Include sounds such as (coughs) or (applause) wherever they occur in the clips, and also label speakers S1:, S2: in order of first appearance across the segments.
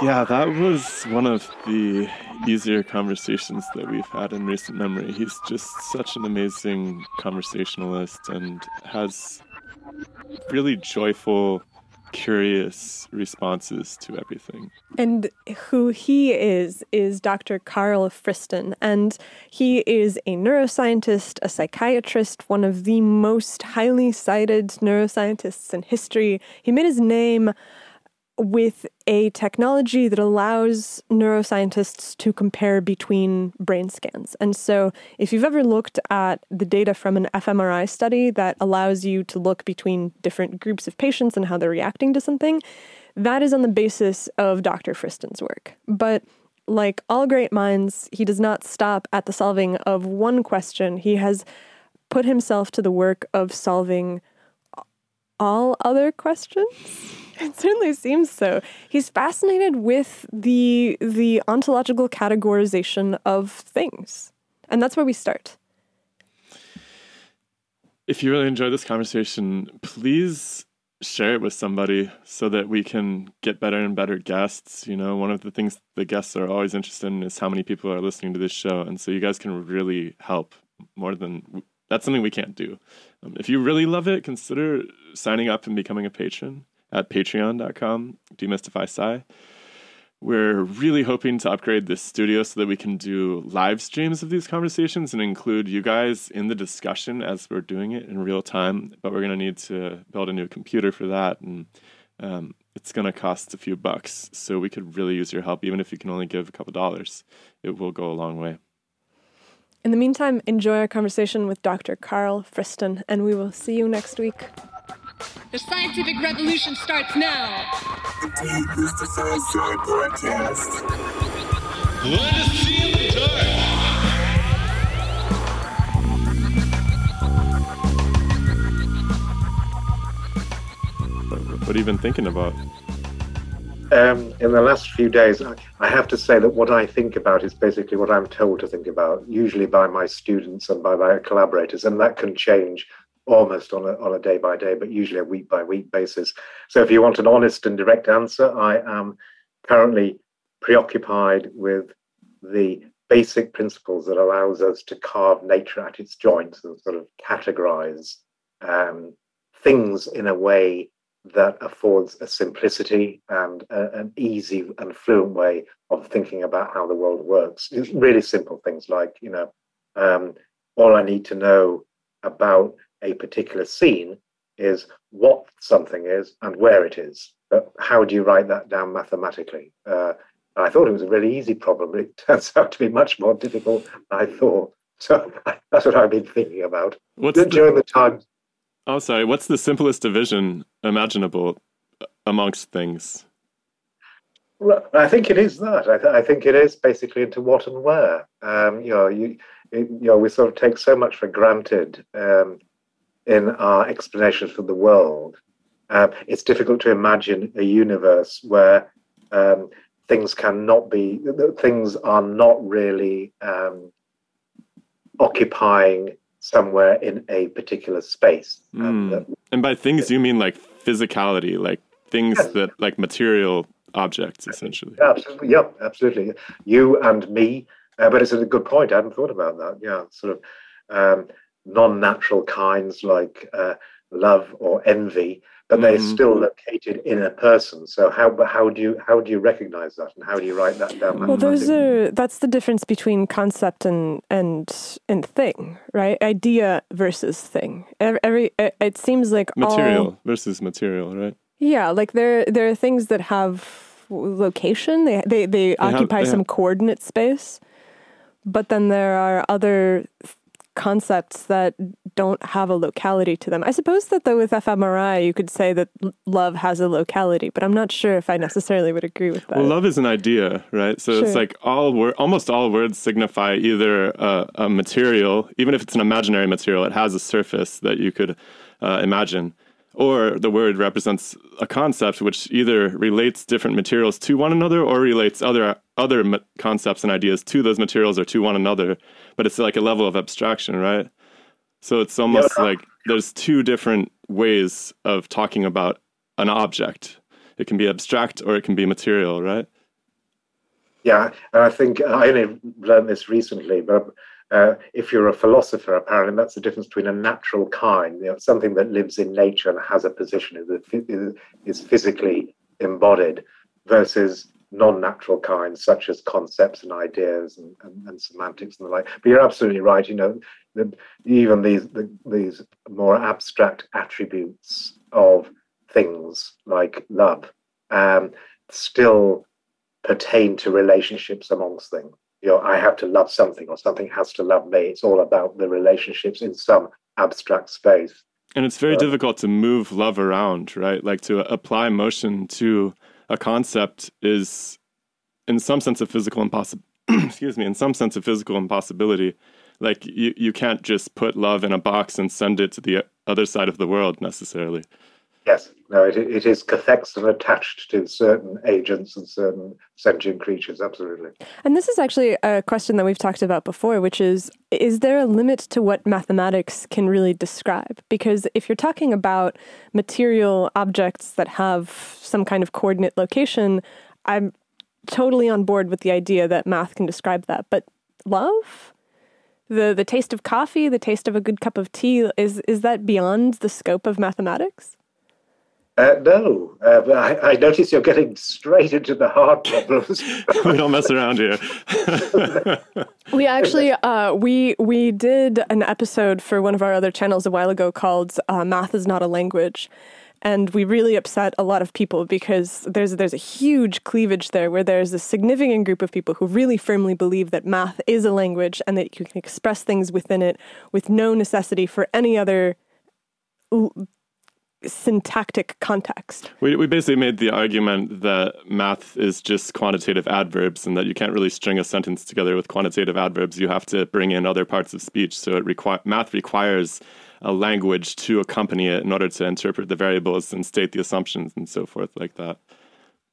S1: Yeah, that was one of the easier conversations that we've had in recent memory. He's just such an amazing conversationalist and has really joyful, curious responses to everything.
S2: And who he is, is Dr. Carl Friston. And he is a neuroscientist, a psychiatrist, one of the most highly cited neuroscientists in history. He made his name with a technology that allows neuroscientists to compare between brain scans. And so, if you've ever looked at the data from an fMRI study that allows you to look between different groups of patients and how they're reacting to something, that is on the basis of Dr. Friston's work. But like all great minds, he does not stop at the solving of one question. He has put himself to the work of solving all other questions. It certainly seems so. He's fascinated with the the ontological categorization of things. And that's where we start.
S1: If you really enjoy this conversation, please share it with somebody so that we can get better and better guests. You know, one of the things the guests are always interested in is how many people are listening to this show. And so you guys can really help more than that's something we can't do. Um, if you really love it, consider signing up and becoming a patron at patreon.com, demystify sci. We're really hoping to upgrade this studio so that we can do live streams of these conversations and include you guys in the discussion as we're doing it in real time. But we're going to need to build a new computer for that. And um, it's going to cost a few bucks. So we could really use your help, even if you can only give a couple dollars. It will go a long way.
S2: In the meantime, enjoy our conversation with Dr. Carl Friston, and we will see you next week.
S3: The scientific revolution starts now. The Demystify Sci podcast. Let us see in the dark.
S1: What have you been thinking about?
S4: Um, in the last few days, I, I have to say that what I think about is basically what I'm told to think about, usually by my students and by my collaborators, and that can change almost on a, on a day by day, but usually a week by week basis. So if you want an honest and direct answer, I am currently preoccupied with the basic principles that allows us to carve nature at its joints and sort of categorize um, things in a way that affords a simplicity and a, an easy and fluent way of thinking about how the world works. It's really simple things like, you know, um, all I need to know about a particular scene is what something is and where it is. But how do you write that down mathematically? Uh, I thought it was a really easy problem, but it (laughs) turns out to be much more difficult than I thought. So (laughs) that's what I've been thinking about What's during the, the time.
S1: Oh, sorry. What's the simplest division imaginable amongst things?
S4: Well, I think it is that. I, th- I, think it is basically into what and where. Um, you know, you, you know, we sort of take so much for granted. Um, in our explanations for the world. Uh, it's difficult to imagine a universe where um, things cannot be, things are not really um, occupying somewhere in a particular space.
S1: Mm. And, and, by things, you mean like physicality, like things yes. that, like material objects, essentially.
S4: Yeah, absolutely. Yep, absolutely. You and me. Uh, but it's a good point. I hadn't thought about that. Yeah, sort of. Um, non-natural kinds like uh, love or envy, but mm-hmm. they're still located in a person. So how how do you how do you recognize that, and how do you write that down?
S2: Well, those are that's the difference between concept and and and thing, right? Idea versus thing. Every, every it seems like
S1: material
S2: all,
S1: versus material, right?
S2: Yeah, like there there are things that have location. They they they, they occupy have, they some have, coordinate space. But then there are other concepts that don't have a locality to them. I suppose that though with fMRI you could say that love has a locality, but I'm not sure if I necessarily would agree with that.
S1: Well, love is an idea, right? So sure. it's like all word, almost all words signify either a, a, material, even if it's an imaginary material, it has a surface that you could uh, imagine or the word represents a concept which either relates different materials to one another or relates other other concepts and ideas to those materials or to one another but it's like a level of abstraction right? So it's almost yeah. like there's two different ways of talking about an object. It can be abstract or it can be material right?
S4: Yeah, and I think I only learned this recently, but uh, if you're a philosopher, apparently that's the difference between a natural kind, you know, something that lives in nature and has a position, is, is physically embodied, versus non-natural kinds such as concepts and ideas and, and, and, semantics and the like. But you're absolutely right. You know, the, even these the, these more abstract attributes of things like love um, still pertain to relationships amongst things. You know, I have to love something or something has to love me. It's all about the relationships in some abstract space.
S1: And it's very uh, difficult to move love around, right? Like to apply motion to a concept is in some sense a physical impossibility (clears throat) excuse me in some sense a physical impossibility. Like you, you can't just put love in a box and send it to the other side of the world necessarily
S4: yes no it, it is cathexen attached to certain agents and certain sentient creatures absolutely
S2: and this is actually a question that we've talked about before which is is there a limit to what mathematics can really describe because if you're talking about material objects that have some kind of coordinate location i'm totally on board with the idea that math can describe that. But love? The the taste of coffee, the taste of a good cup of tea, is is that beyond the scope of mathematics?
S4: Uh, no, uh, I, I, notice you're getting straight into the hard problems. (laughs)
S1: we don't mess around here. (laughs)
S2: we actually uh, we we did an episode for one of our other channels a while ago called uh, "Math is Not a Language," and we really upset a lot of people because there's there's a huge cleavage there where there's a significant group of people who really firmly believe that math is a language and that you can express things within it with no necessity for any other syntactic context.
S1: We, we basically made the argument that math is just quantitative adverbs and that you can't really string a sentence together with quantitative adverbs. You have to bring in other parts of speech. So it requi- math requires a language to accompany it in order to interpret the variables and state the assumptions and so forth like that.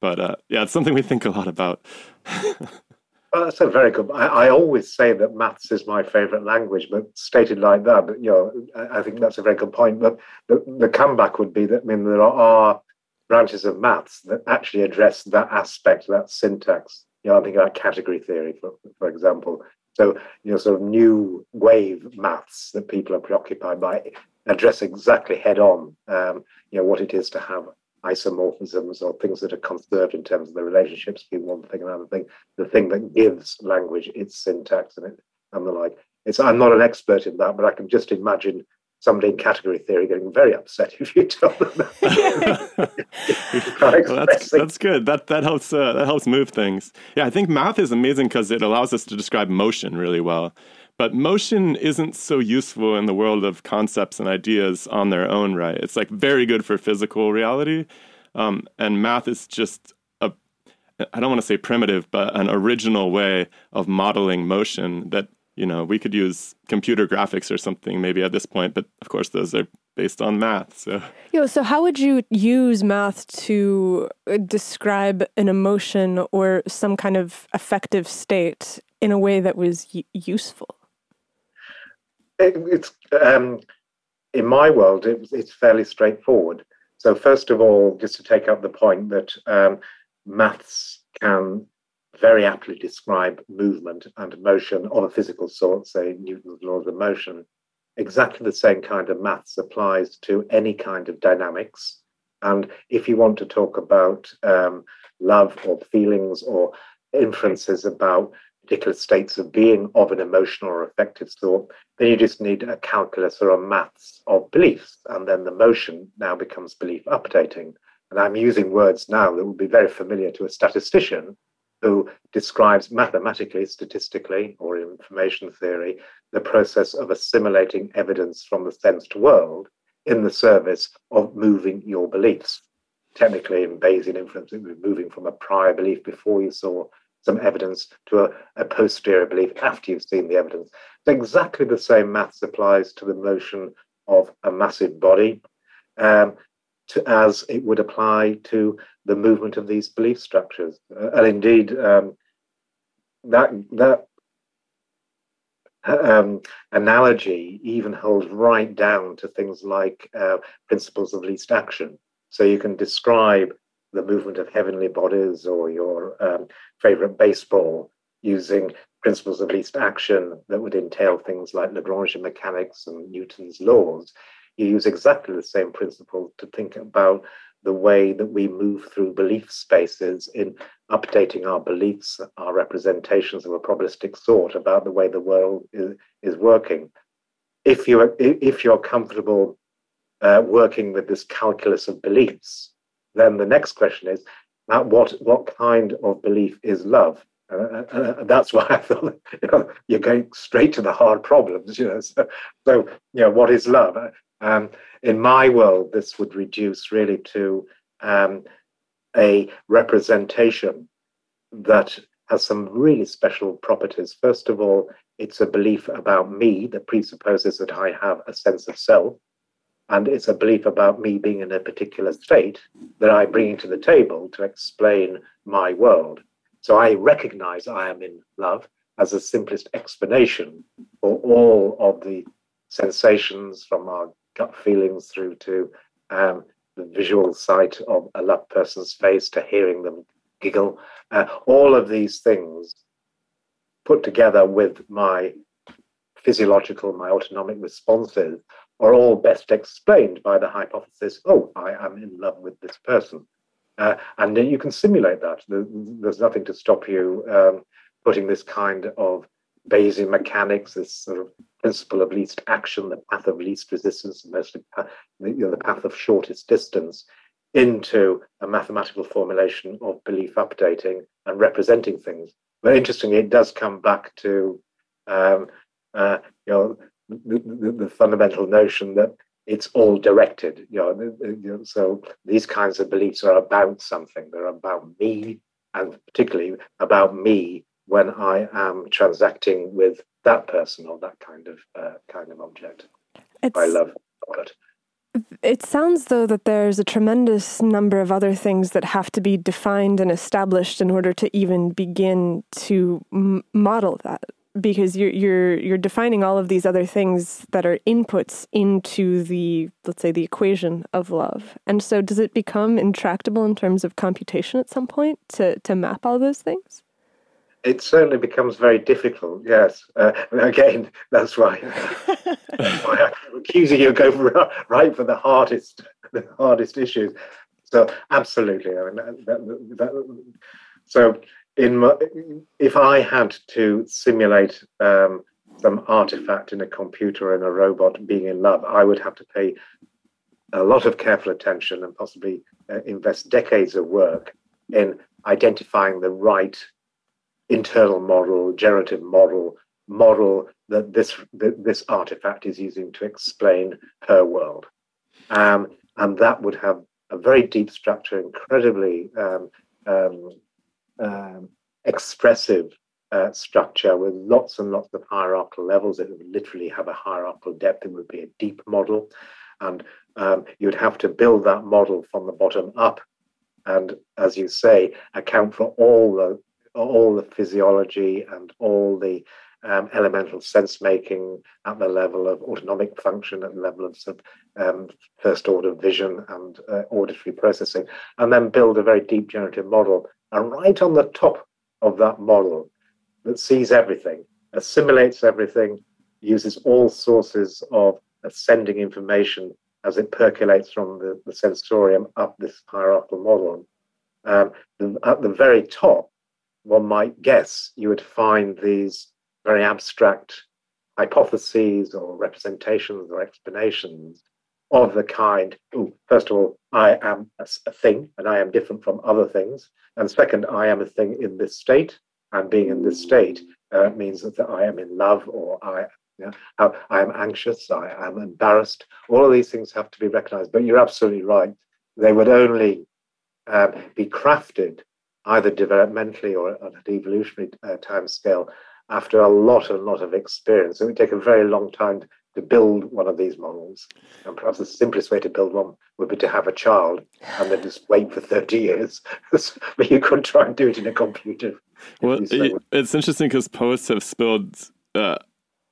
S1: But uh, yeah, it's something we think a lot about. (laughs)
S4: well, that's a very good. I, I, always say that maths is my favorite language, but stated like that, but you know, I, I think that's a very good point. But the, the comeback would be that I mean there are branches of maths that actually address that aspect, that syntax. You know, I think about category theory, for, for example, so, you know, sort of new wave maths that people are preoccupied by address exactly head on, um, you know, what it is to have isomorphisms or things that are conserved in terms of the relationships between one thing and another thing, the thing that gives language its syntax and it and the like. It's I'm not an expert in that, but I can just imagine somebody in category theory getting very upset (laughs) if you tell them that. (laughs)
S1: well, that's, that's good. That that helps uh, that helps move things. Yeah, I think math is amazing because it allows us to describe motion really well. But motion isn't so useful in the world of concepts and ideas on their own right. It's like very good for physical reality, um, and math is just a I don't want to say primitive, but an original way of modeling motion that you know, we could use computer graphics or something maybe at this point, but of course those are based on math. So,
S2: Yo, so how would you use math to uh, describe an emotion or some kind of affective state in a way that was y- useful?
S4: It, it's um, in my world, it, it's fairly straightforward. So, first of all, just to take up the point that um, maths can very aptly describe movement and motion of a physical sort, say Newton's laws of motion. Exactly the same kind of maths applies to any kind of dynamics. And if you want to talk about um, love or feelings or inferences about particular states of being of an emotional or affective sort, then you just need a calculus or a maths of beliefs. And then the motion now becomes belief updating. And I'm using words now that would be very familiar to a statistician who describes mathematically, statistically, or in information theory, the process of assimilating evidence from the sensed world in the service of moving your beliefs. Technically, in Bayesian inference, it was moving from a prior belief before you saw some evidence to a, a posterior belief after you've seen the evidence. Exactly the same maths applies to the motion of a massive body. Um, to, as it would apply to the movement of these belief structures. Uh, and indeed, um, that that um, analogy even holds right down to things like uh, principles of least action. So you can describe the movement of heavenly bodies or your um, favorite baseball using principles of least action that would entail things like Lagrangian mechanics and Newton's laws, you use exactly the same principle to think about the way that we move through belief spaces in updating our beliefs, our representations of a probabilistic sort about the way the world is, is working. If you're if you're comfortable uh, working with this calculus of beliefs, then the next question is, now what what kind of belief is love? Uh, uh, uh that's (laughs) why I thought you know, you're going straight to the hard problems. You know, so, so you know, what is love? Um, in my world, this would reduce really to um, a representation that has some really special properties. First of all, it's a belief about me that presupposes that I have a sense of self. And it's a belief about me being in a particular state that I bring to the table to explain my world. So I recognize I am in love as the simplest explanation for all of the sensations from our gut feelings through to um, the visual sight of a loved person's face to hearing them giggle. Uh, all of these things put together with my physiological, my autonomic responses are all best explained by the hypothesis oh, I am in love with this person. Uh, and you can simulate that. There's nothing to stop you um, putting this kind of Bayesian mechanics, this sort of principle of least action, the path of least resistance, mostly you know, the path of shortest distance, into a mathematical formulation of belief updating and representing things. But interestingly, it does come back to um, uh, you know the, the, the, fundamental notion that it's all directed. You know, you know, so these kinds of beliefs are about something. They're about me, and particularly about me when I am transacting with that person or that kind of uh, kind of object. It's, I love it.
S2: It sounds though that there's a tremendous number of other things that have to be defined and established in order to even begin to m- model that because you're you're you're defining all of these other things that are inputs into the let's say the equation of love. And so does it become intractable in terms of computation at some point to to map all those things?
S4: it certainly becomes very difficult. Yes, uh, (laughs) again, (laughs) that's why, I'm accusing you go for, (laughs) right for the hardest, the hardest issues. So absolutely, I mean, that, that, that, so in my, if I had to simulate um, some artifact in a computer and a robot being in love, I would have to pay a lot of careful attention and possibly uh, invest decades of work in identifying the right internal model, generative model, model that this that this artifact is using to explain her world, um, and that would have a very deep structure, incredibly um, um, um expressive uh, structure with lots and lots of hierarchical levels. It would literally have a hierarchical depth. It would be a deep model, and um, you'd have to build that model from the bottom up and as you say, account for all the all the physiology and all the um, elemental sense making at the level of autonomic function, at the level of um, first order vision and uh, auditory processing, and then build a very deep generative model. And right on the top of that model that sees everything, assimilates everything, uses all sources of ascending information as it percolates from the, the sensorium up this hierarchical model. Um, at the very top one might guess, you would find these very abstract hypotheses or representations or explanations of the kind, oh, first of all, I am a, thing and I am different from other things. And second, I am a thing in this state. And being in this state uh, means that I am in love or I, you know, I am anxious, I am embarrassed. All of these things have to be recognized. But you're absolutely right. They would only uh, be crafted either developmentally or at an evolutionary uh, time scale after a lot and lot of experience. It would take a very long time to build one of these models. And perhaps the simplest way to build one would be to have a child and then just wait for 30 years. (laughs) but you could try and do it in a computer.
S1: Well, it's interesting because poets have spilled uh,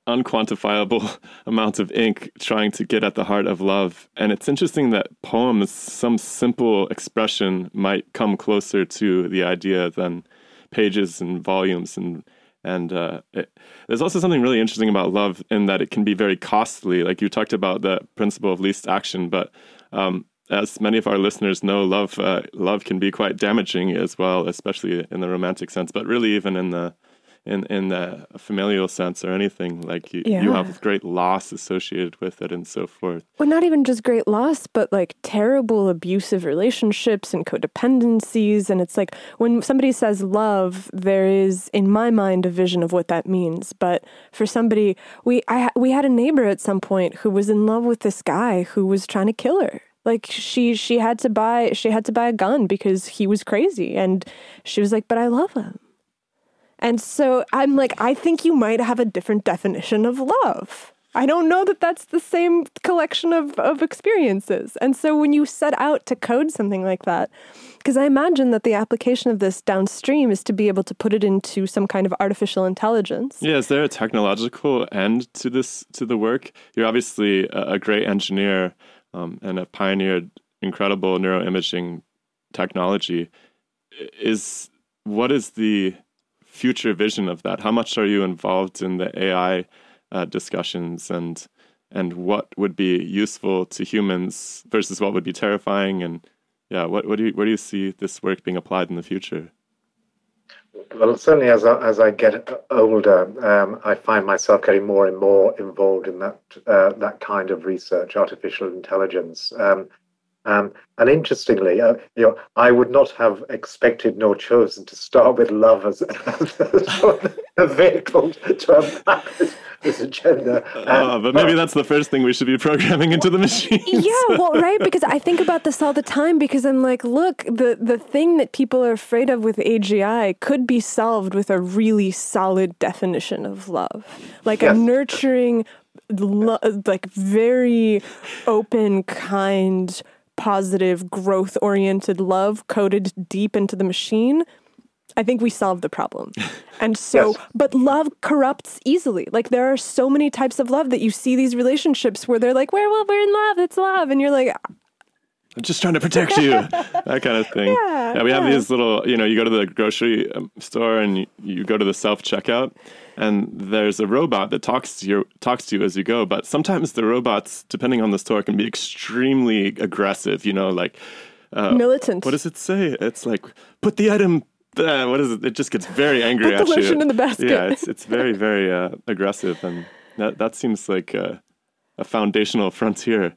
S1: unquantifiable (laughs) amounts of ink trying to get at the heart of love. And it's interesting that poems, some simple expression might come closer to the idea than pages and volumes and and uh, it, there's also something really interesting about love in that it can be very costly. Like you talked about the principle of least action, but um, as many of our listeners know, love uh, love can be quite damaging as well, especially in the romantic sense, but really even in the in in the familial sense or anything like you, yeah. you have great loss associated with it and so forth.
S2: Well not even just great loss but like terrible abusive relationships and codependencies. And it's like when somebody says love there is in my mind a vision of what that means. But for somebody we i we had a neighbor at some point who was in love with this guy who was trying to kill her. Like she she had to buy she had to buy a gun because he was crazy. And she was like but i love him and so I'm like, I think you might have a different definition of love. I don't know that that's the same collection of, of experiences. And so when you set out to code something like that, because I imagine that the application of this downstream is to be able to put it into some kind of artificial intelligence.
S1: Yeah, is there a technological end to this to the work? You're obviously a, a great engineer um, and have pioneered incredible neuroimaging technology. Is what is the future vision of that? How much are you involved in the AI uh, discussions and and what would be useful to humans versus what would be terrifying? And yeah, what, what do you, where do you see this work being applied in the future?
S4: Well, certainly as I, as I get older, um, I find myself getting more and more involved in that uh, that kind of research, artificial intelligence. Um, um, and interestingly, uh, you know, I would not have expected nor chosen to start with love as, as, as a vehicle to unpack this, this agenda.
S1: Uh, but maybe that's the first thing we should be programming into the machine. (laughs)
S2: Yeah, well, right, (laughs) because I think about this all the time because I'm like, look, the the thing that people are afraid of with AGI could be solved with a really solid definition of love, like yes. a nurturing, lo- like very open, kind positive, growth oriented love coded deep into the machine, I think we solved the problem. (laughs) And so, yes. but love corrupts easily. Like there are so many types of love that you see these relationships where they're like, "We're well, we're in love. It's love," and you're like,
S1: I'm just trying to protect you, (laughs) that kind of thing. Yeah, yeah we yeah. have these little, you know, you go to the grocery um, store and you, you go to the self checkout, and there's a robot that talks to you talks to you as you go. But sometimes the robots, depending on the store, can be extremely aggressive. You know, like
S2: uh, militant.
S1: What does it say? It's like put the item. Uh, what is it? It just gets very angry
S2: put
S1: at
S2: the lotion in the basket.
S1: Yeah, it's it's very very uh, aggressive, and that that seems like a, a foundational frontier.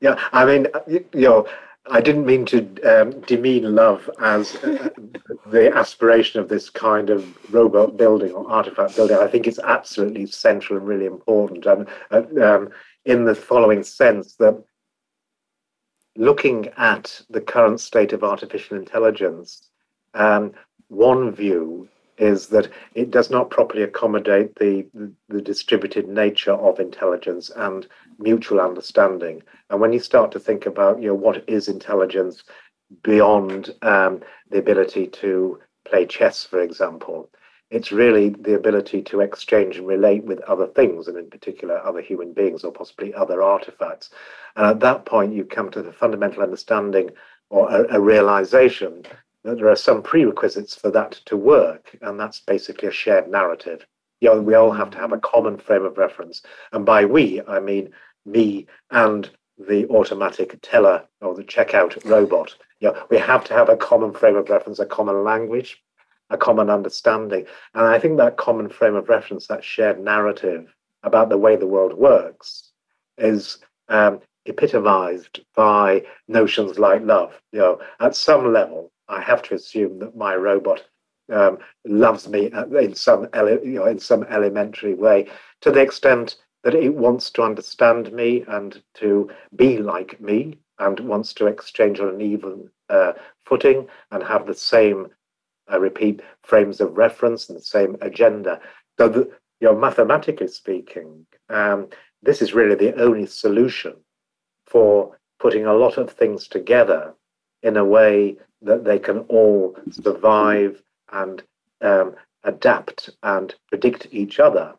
S4: Yeah, I mean, you know, I didn't mean to um, demean love as uh, (laughs) the aspiration of this kind of robot building or artifact building. I think it's absolutely central and really important, and uh, um, in the following sense that looking at the current state of artificial intelligence, um, one view is that it does not properly accommodate the, the, distributed nature of intelligence and mutual understanding. And when you start to think about, you know, what is intelligence beyond um, the ability to play chess, for example, it's really the ability to exchange and relate with other things, and in particular, other human beings or possibly other artifacts. And at that point, you come to the fundamental understanding or a, a realization there are some prerequisites for that to work, and that's basically a shared narrative. You know, we all have to have a common frame of reference. And by we, I mean me and the automatic teller or the checkout robot. You know, we have to have a common frame of reference, a common language, a common understanding. And I think that common frame of reference, that shared narrative about the way the world works, is um, epitomized by notions like love. You know, at some level, I have to assume that my robot um, loves me in some ele- you know, in some elementary way, to the extent that it wants to understand me and to be like me, and wants to exchange on an even uh, footing and have the same, I repeat, frames of reference and the same agenda. So, you know, mathematically speaking, um, this is really the only solution for putting a lot of things together in a way that they can all survive and um, adapt and predict each other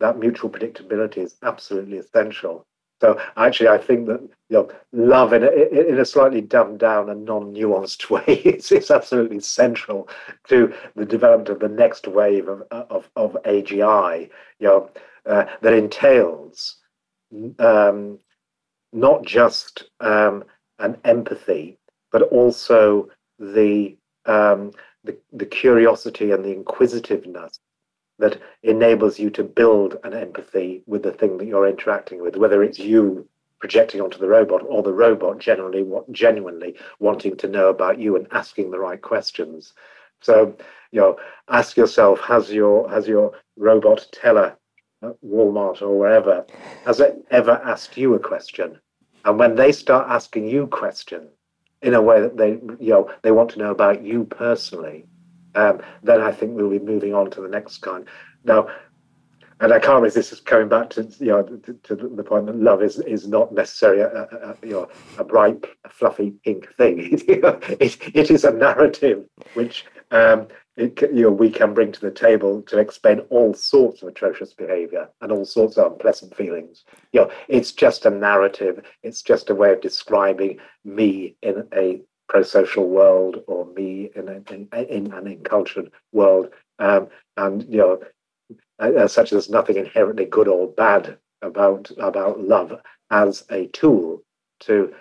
S4: that mutual predictability is absolutely essential. So actually, I think that you know, love in a, in a slightly dumbed down and non-nuanced (laughs) way is, is absolutely central to the development of the next wave of of, of AGI. You know, uh, that entails um, not just um, an empathy, but also the, um, the the curiosity and the inquisitiveness that enables you to build an empathy with the thing that you're interacting with, whether it's you projecting onto the robot or the robot generally what genuinely wanting to know about you and asking the right questions. So, you know, ask yourself, has your has your robot teller at Walmart or wherever, has it ever asked you a question? And when they start asking you questions in a way that they, you know, they want to know about you personally, um, then I think we'll be moving on to the next kind. Now, and I can't resist coming back to you know to, to the point that love is is not necessarily a, a, you know a bright, fluffy pink thing. (laughs) it, it is a narrative which um, it, you know we can bring to the table to explain all sorts of atrocious behaviour and all sorts of unpleasant feelings. You know, it's just a narrative. It's just a way of describing me in a pro-social world or me in, a, in, in an encultured world. Um, and you know, as such, there's nothing inherently good or bad about about love as a tool to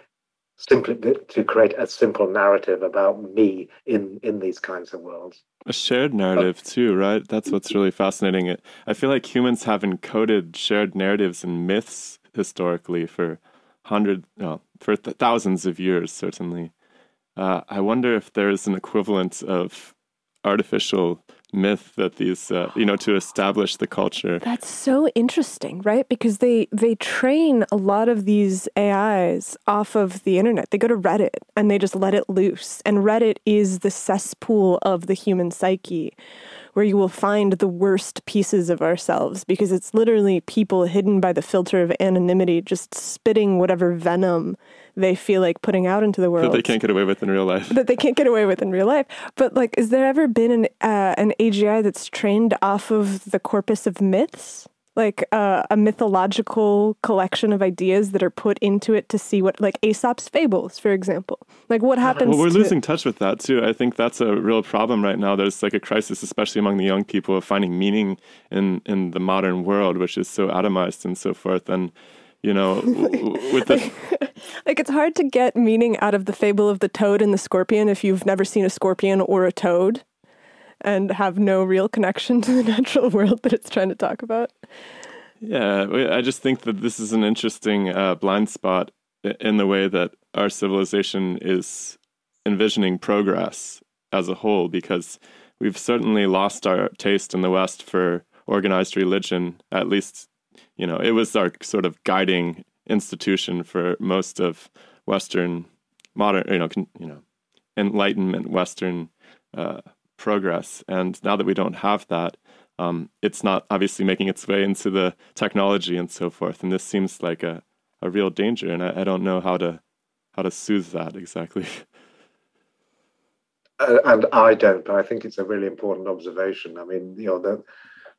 S4: simply to create a simple narrative about me in in these kinds of worlds.
S1: A shared narrative too, right? That's what's really fascinating. I feel like humans have encoded shared narratives and myths historically for hundreds, well, for th- thousands of years, certainly. Uh, I wonder if there's an equivalent of artificial myth that these uh, you know to establish the culture.
S2: That's so interesting right? Because they they train a lot of these ais off of the internet. They go to reddit and they just let it loose. And reddit is the cesspool of the human psyche where you will find the worst pieces of ourselves because it's literally people hidden by the filter of anonymity just spitting whatever venom they feel like putting out into the world
S1: that they can't get away with in real life.
S2: That they can't get away with in real life. But like, has there ever been an uh, an AGI that's trained off of the corpus of myths? Like uh, a mythological collection of ideas that are put into it to see what, like Aesop's fables, for example. Like what happens?
S1: Well, we're
S2: to...
S1: losing touch with that too. I think that's a real problem right now. There's like a crisis, especially among the young people, of finding meaning in in the modern world, which is so atomized and so forth. And you know, (laughs) with the (laughs)
S2: like it's hard to get meaning out of the fable of the toad and the scorpion if you've never seen a scorpion or a toad and have no real connection (laughs) to the natural world that it's trying to talk about.
S1: Yeah, I just think that this is an interesting uh, blind spot in the way that our civilization is envisioning progress as a whole, because we've certainly lost our taste in the West for organized religion, at least you know, it was our sort of guiding institution for most of Western modern, you know, con, you know, Enlightenment Western uh, progress. And now that we don't have that, um, it's not obviously making its way into the technology and so forth. And this seems like a, a real danger. And I, I don't know how to how to soothe that exactly. (laughs)
S4: Uh, and I don't, but I think it's a really important observation. I mean, you know, the,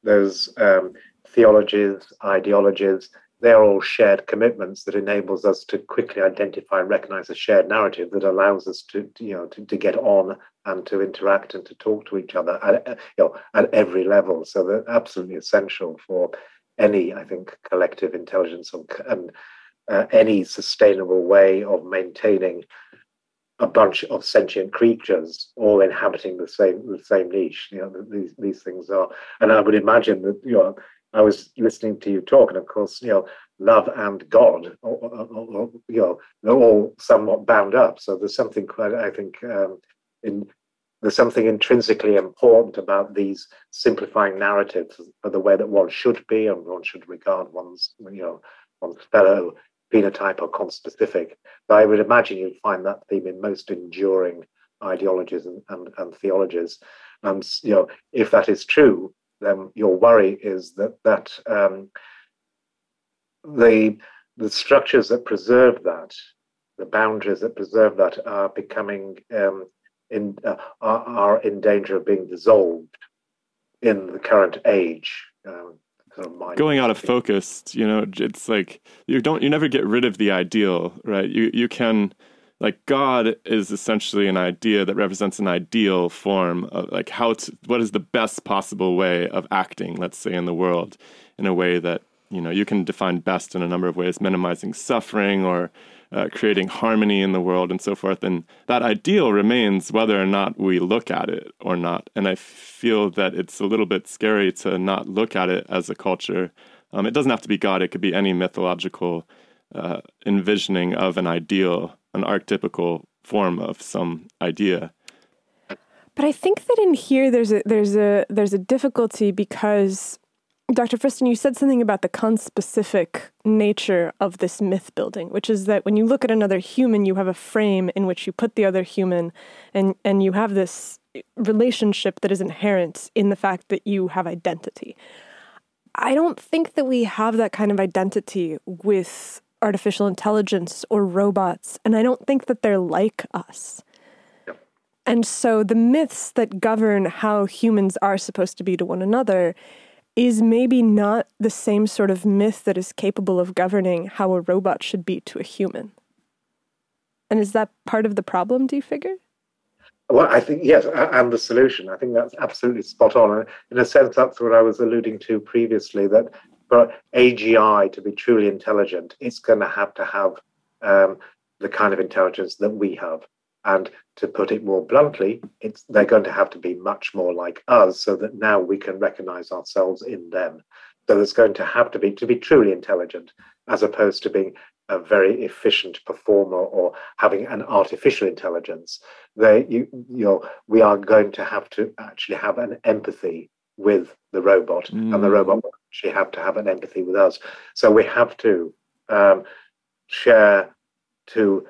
S4: those um, theologies, ideologies, they're all shared commitments that enables us to quickly identify and recognize a shared narrative that allows us to, you know, to, to get on and to interact and to talk to each other at, you know, at every level. So they're absolutely essential for any, I think, collective intelligence and uh, any sustainable way of maintaining a bunch of sentient creatures all inhabiting the same the same niche. You know, these these things are, and I would imagine that you know I was listening to you talk, and of course, you know, love and God, or, or, or, you know, they're all somewhat bound up. So there's something quite, I think, um, in there's something intrinsically important about these simplifying narratives for the way that one should be and one should regard one's, you know, one's fellow phenotype or conspecific. But I would imagine you'd find that theme in most enduring ideologies and, and, and theologies. And you know, if that is true, then your worry is that that um, the the structures that preserve that, the boundaries that preserve that, are becoming um, in uh, are, are, in danger of being dissolved in the current age. Um, sort of
S1: going out of focus. You know, it's like you don't you never get rid of the ideal, right? You you can like God is essentially an idea that represents an ideal form of like how to, what is the best possible way of acting, let's say in the world, in a way that you know you can define best in a number of ways, minimizing suffering or uh, creating harmony in the world and so forth. And that ideal remains whether or not we look at it or not. And I feel that it's a little bit scary to not look at it as a culture. Um, it doesn't have to be God, it could be any mythological uh, envisioning of an ideal, an archetypical form of some idea.
S2: But I think that in here there's a there's a there's a difficulty because Dr. Friston, you said something about the conspecific nature of this myth building, which is that when you look at another human, you have a frame in which you put the other human, and, and you have this relationship that is inherent in the fact that you have identity. I don't think that we have that kind of identity with artificial intelligence or robots, and I don't think that they're like us. And so the myths that govern how humans are supposed to be to one another is maybe not the same sort of myth that is capable of governing how a robot should be to a human. And is that part of the problem, do you figure?
S4: Well, I think, yes, and the solution. I think that's absolutely spot on. In a sense, that's what I was alluding to previously that for AGI to be truly intelligent, it's going to have to have um, the kind of intelligence that we have. And to put it more bluntly, it's they're going to have to be much more like us so that now we can recognize ourselves in them. So there's going to have to be to be truly intelligent, as opposed to being a very efficient performer or having an artificial intelligence. They, you, you know, we are going to have to actually have an empathy with the robot, mm. and the robot will actually have to have an empathy with us. So we have to um, share to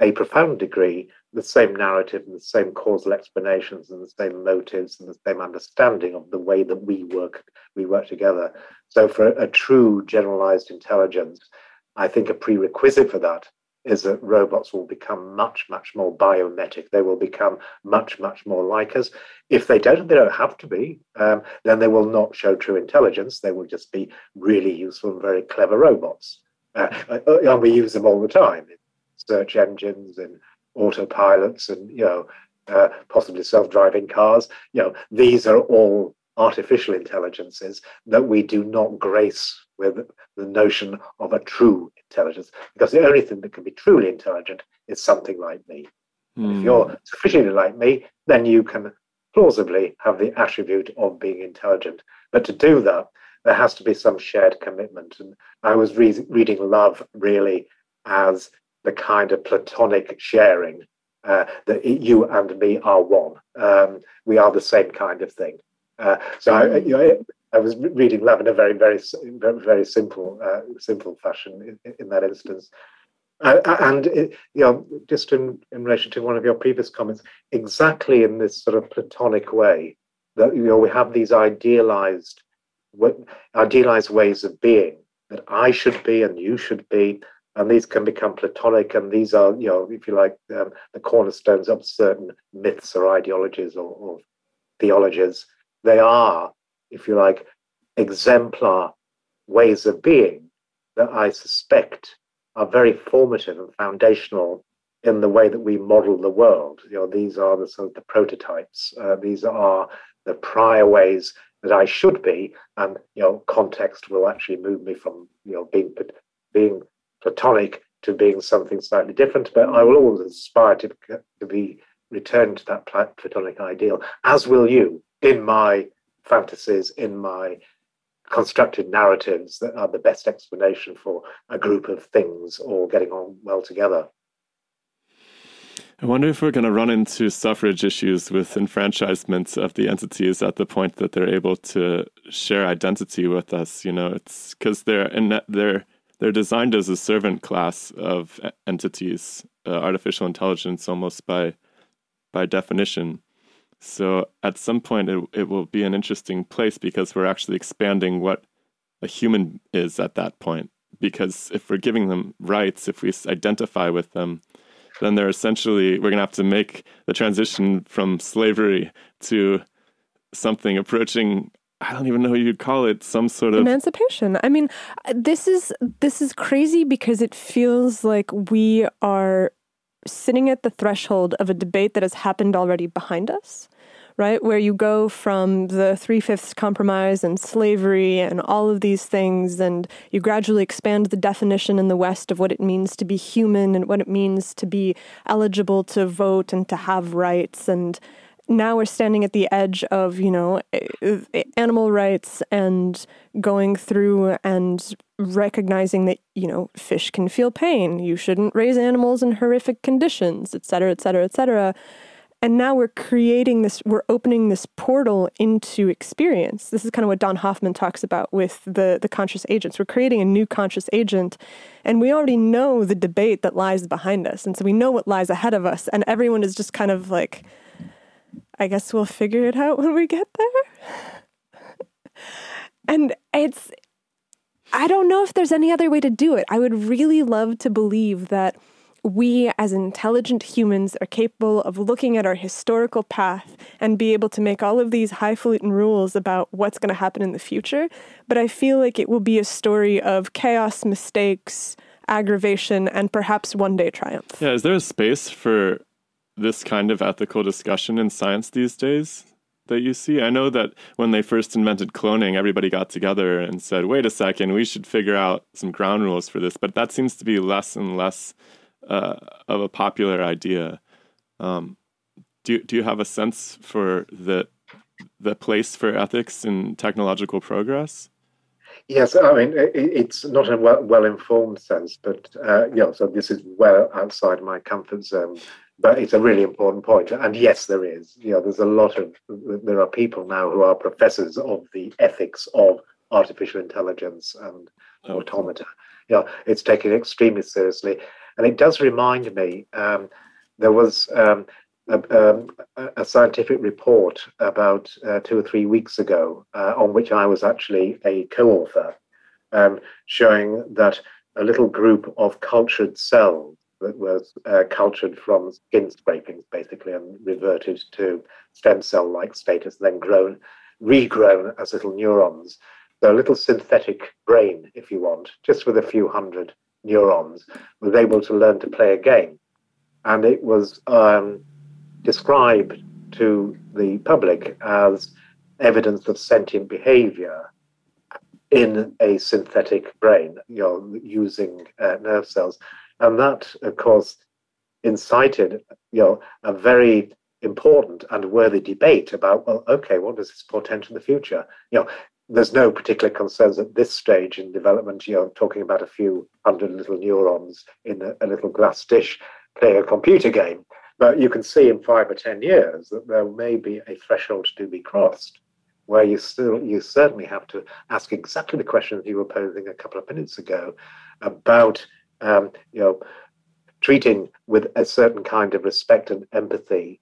S4: a profound degree the same narrative and the same causal explanations and the same motives and the same understanding of the way that we work we work together. So for a, a true generalized intelligence, I think a prerequisite for that is that robots will become much, much more biomimetic. They will become much, much more like us. If they don't, they don't have to be, um, then they will not show true intelligence. They will just be really useful and very clever robots. Uh, uh and we use them all the time in search engines and autopilots and you know uh, possibly self-driving cars. You know these are all artificial intelligences that we do not grace with the notion of a true intelligence because the only thing that can be truly intelligent is something like me. Mm. If hmm. you're sufficiently like me, then you can plausibly have the attribute of being intelligent. But to do that, there has to be some shared commitment. And I was re- reading love really as the kind of platonic sharing uh, that you and me are one. Um, we are the same kind of thing. Uh, so I, you know, I, was reading love in a very, very, very, simple, uh, simple fashion in, in that instance. Uh, and it, you know, just in, in relation to one of your previous comments, exactly in this sort of platonic way that you know we have these idealized, idealized ways of being that I should be and you should be, and these can become platonic and these are you know if you like um, the cornerstones of certain myths or ideologies or, or, theologies they are if you like exemplar ways of being that i suspect are very formative and foundational in the way that we model the world. You know these are the sort of the prototypes uh, these are the prior ways that i should be and you know context will actually move me from you know being being platonic to being something slightly different, but I will always aspire to, to be returned to that platonic ideal, as will you in my fantasies, in my constructed narratives that are the best explanation for a group of things all getting on well together.
S1: I wonder if we're going to run into suffrage issues with enfranchisement of the entities at the point that they're able to share identity with us. You know, it's because they're in they're they're designed as a servant class of entities, uh, artificial intelligence almost by by definition. So at some point, it, it will be an interesting place because we're actually expanding what a human is at that point. Because if we're giving them rights, if we identify with them, then they're essentially, we're going to have to make the transition from slavery to something approaching I don't even know what you'd call it, some sort of
S2: emancipation. I mean, this is this is crazy because it feels like we are sitting at the threshold of a debate that has happened already behind us right? Where you go from the three fifths compromise and slavery and all of these things, and you gradually expand the definition in the West of what it means to be human and what it means to be eligible to vote and to have rights. And now we're standing at the edge of, you know, eh, eh, animal rights and going through and recognizing that, you know, fish can feel pain. You shouldn't raise animals in horrific conditions, et cetera, et cetera, et cetera. And now we're creating this, we're opening this portal into experience. This is kind of what Don Hoffman talks about with the, the conscious agents. We're creating a new conscious agent, and we already know the debate that lies behind us. And so we know what lies ahead of us, and everyone is just kind of like, I guess we'll figure it out when we get there. (laughs) and it's, I don't know if there's any other way to do it. I would really love to believe that we as intelligent humans are capable of looking at our historical path and be able to make all of these highfalutin rules about what's going to happen in the future. But I feel like it will be a story of chaos, mistakes, aggravation, and perhaps one day triumph.
S1: Yeah, is there a space for this kind of ethical discussion in science these days? that you see? I know that when they first invented cloning, everybody got together and said, wait a second, we should figure out some ground rules for this. But that seems to be less and less uh, of a popular idea. Um, do do you have a sense for the the place for ethics in technological progress?
S4: Yes, I mean it, it's not a well, informed sense, but uh, yeah. So this is well outside my comfort zone, but it's a really important point. And yes, there is. You know, there's a lot of there are people now who are professors of the ethics of artificial intelligence and oh. automata. Yeah, it's taken extremely seriously. And it does remind me um, there was um, a, um, a, scientific report about uh, two or three weeks ago uh, on which I was actually a co author, um, showing that a little group of cultured cells that was uh, cultured from skin scrapings, basically, and reverted to stem cell like status, then grown, regrown as little neurons. So a little synthetic brain, if you want, just with a few hundred neurons, was able to learn to play a game. And it was um, described to the public as evidence of sentient behavior in a synthetic brain, you know, using uh, nerve cells. And that, of course, incited, you know, a very important and worthy debate about, well, okay, what does this portend in the future? You know, there's no particular concerns at this stage in development. You know, talking about a few hundred little neurons in a, a, little glass dish playing a computer game. But you can see in five or ten years that there may be a threshold to be crossed, where you still you certainly have to ask exactly the questions you were posing a couple of minutes ago about um, you know treating with a certain kind of respect and empathy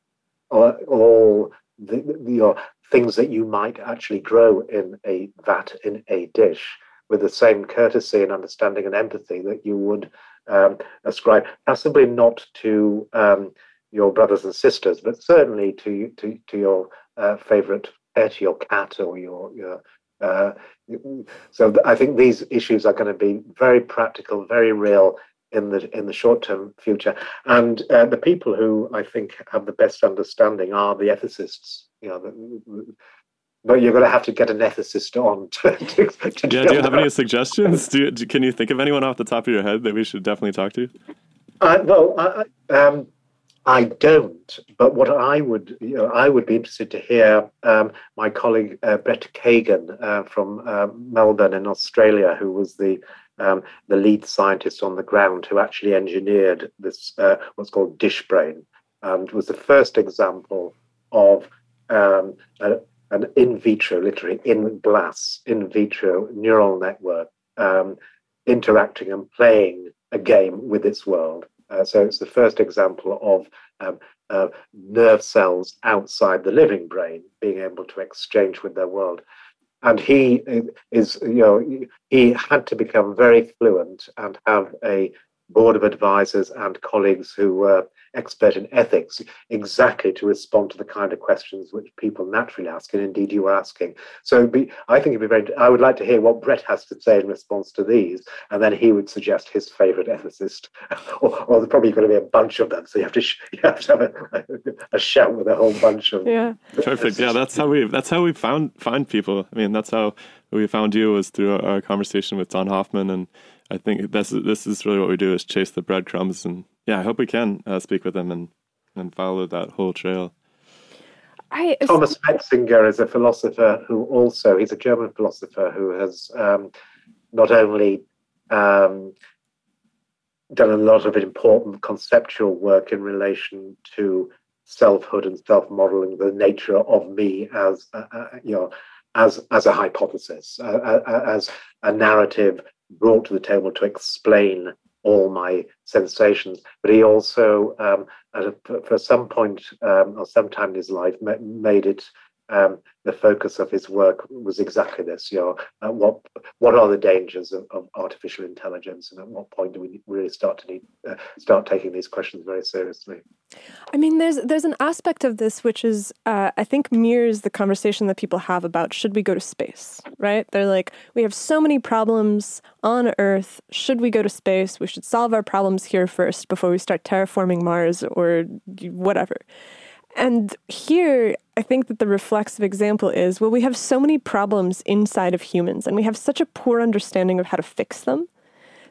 S4: all, all the, your things that you might actually grow in a vat in a dish with the same courtesy and understanding and empathy that you would um, ascribe, possibly not to um, your brothers and sisters, but certainly to to, to your uh, favorite pet, your cat, or your your. Uh, so I think these issues are going to be very practical, very real in the in the short term future. And uh, the people who I think have the best understanding are the ethicists you know, but you're going to have to get an ethicist on (laughs) to, to,
S1: to yeah do you have any suggestions? Do, you, can you think of anyone off the top of your head that we should definitely talk to?
S4: Uh, well I, um, I don't but what i would you know i would be interested to hear um, my colleague uh, brett kagan uh, from uh, melbourne in australia who was the um, the lead scientist on the ground who actually engineered this uh, what's called dish brain and was the first example of um, a, an in vitro, literally in glass, in vitro neural network um, interacting and playing a game with its world. Uh, so it's the first example of um, uh, nerve cells outside the living brain being able to exchange with their world. And he is, you know, he had to become very fluent and have a board of advisors and colleagues who were expert in ethics exactly to respond to the kind of questions which people naturally ask, and indeed you are asking. So be, I think it'd be very. I would like to hear what Brett has to say in response to these, and then he would suggest his favourite ethicist, (laughs) or, or, there's probably going to be a bunch of them. So you have to sh- (laughs) you have to have a, a, shout with a whole bunch of.
S2: Yeah.
S1: Perfect. Yeah, that's how we that's how we found find people. I mean, that's how we found you was through our conversation with Don Hoffman and I think this is this is really what we do is chase the breadcrumbs, and yeah, I hope we can uh, speak with them and and follow that whole trail.
S4: I, Thomas Metzinger is a philosopher who also he's a German philosopher who has um, not only um, done a lot of important conceptual work in relation to selfhood and self-modeling, the nature of me as uh, uh, you know as as a hypothesis, uh, uh as a narrative brought to the table to explain all my sensations. But he also, um, a, for some point um, or sometime in his life, made it um, the focus of his work was exactly this. You know, uh, what what are the dangers of, of, artificial intelligence, and at what point do we really start to need uh, start taking these questions very seriously?
S2: I mean, there's there's an aspect of this which is uh, I think mirrors the conversation that people have about should we go to space, right? They're like, we have so many problems on Earth. Should we go to space? We should solve our problems here first before we start terraforming Mars or whatever. And here, I think that the reflexive example is well, we have so many problems inside of humans, and we have such a poor understanding of how to fix them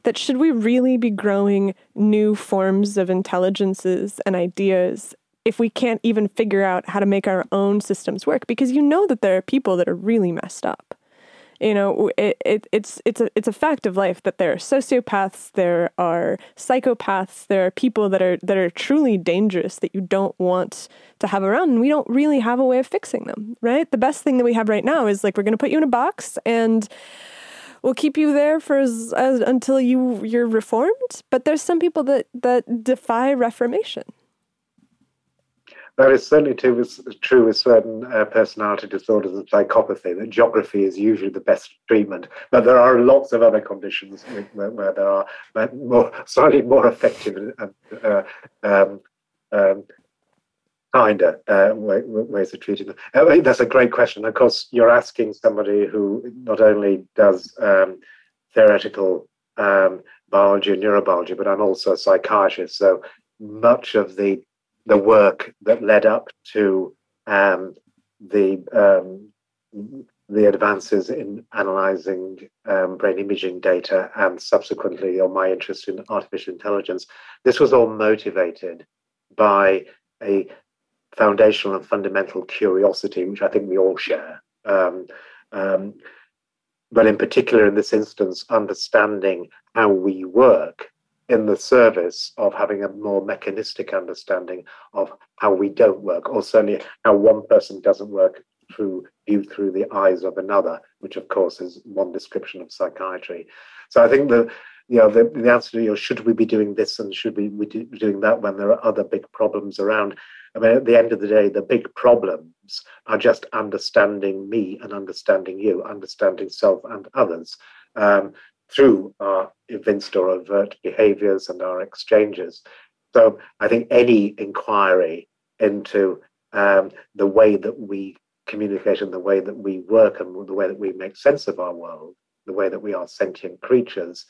S2: that should we really be growing new forms of intelligences and ideas if we can't even figure out how to make our own systems work? Because you know that there are people that are really messed up you know it, it, it's it's a it's a fact of life that there are sociopaths there are psychopaths there are people that are that are truly dangerous that you don't want to have around and we don't really have a way of fixing them right? The best thing that we have right now is like we're going to put you in a box and we'll keep you there for as, as, until you you're reformed. But there's some people that that defy reformation
S4: that is certainly true, true with certain uh, personality disorders and psychopathy, that geography is usually the best treatment. But there are lots of other conditions where, where there are more, (laughs) slightly more effective and uh, um, um, kinder uh, ways of treating them. I mean, that's a great question. Of course, you're asking somebody who not only does um, theoretical um, biology and neurobiology, but I'm also a psychiatrist. So much of the the work that led up to um, the um, the advances in analyzing um, brain imaging data and subsequently on my interest in artificial intelligence, this was all motivated by a foundational and fundamental curiosity, which I think we all share. Um, um, but in particular, in this instance, understanding how we work in the service of having a more mechanistic understanding of how we don't work, or certainly how one person doesn't work through viewed through the eyes of another, which of course is one description of psychiatry. So I think the you know the, the answer to you should we be doing this and should we be doing that when there are other big problems around? I mean, at the end of the day, the big problems are just understanding me and understanding you, understanding self and others. Um, through our evinced or overt behaviors and our exchanges. So I think any inquiry into um, the way that we communicate and the way that we work and the way that we make sense of our world, the way that we are sentient creatures,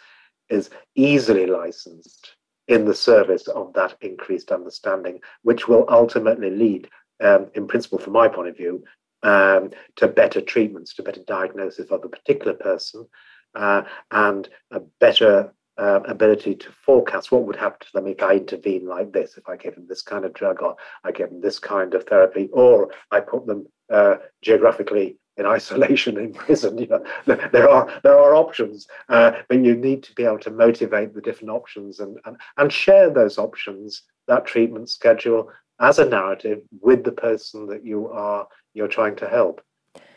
S4: is easily licensed in the service of that increased understanding, which will ultimately lead, um, in principle, from my point of view, um, to better treatments, to better diagnosis of the particular person, uh, and a better uh, ability to forecast what would happen to them if I intervene like this, if I give them this kind of drug or I give them this kind of therapy, or I put them uh, geographically in isolation (laughs) in prison. You know, there are there are options, uh, but you need to be able to motivate the different options and, and and share those options, that treatment schedule as a narrative with the person that you are you're trying to help.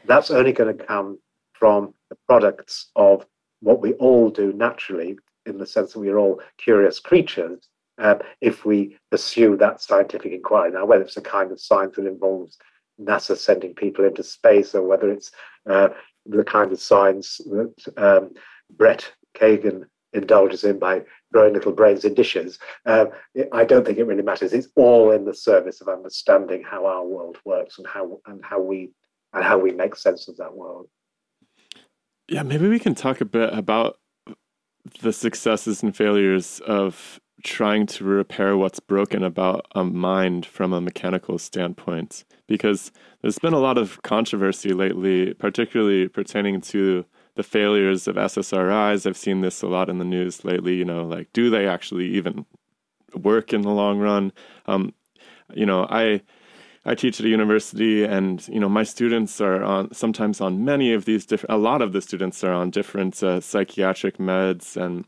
S4: That's only going to come from the products of what we all do naturally, in the sense that we're all curious creatures, uh, if we pursue that scientific inquiry. Now, whether it's a kind of science that involves NASA sending people into space, or whether it's uh, the kind of science that um, Brett Kagan indulges in by growing little brains in dishes. Um, I don't think it really matters. It's all in the service of understanding how our world works and how and how we and how we make sense of that world.
S1: Yeah, maybe we can talk a bit about the successes and failures of trying to repair what's broken about a mind from a mechanical standpoint. Because there's been a lot of controversy lately particularly pertaining to the failures of SSRIs I've seen this a lot in the news lately you know like do they actually even work in the long run? Um, you know I I teach at a university, and you know my students are on sometimes on many of these different. A lot of the students are on different uh, psychiatric meds, and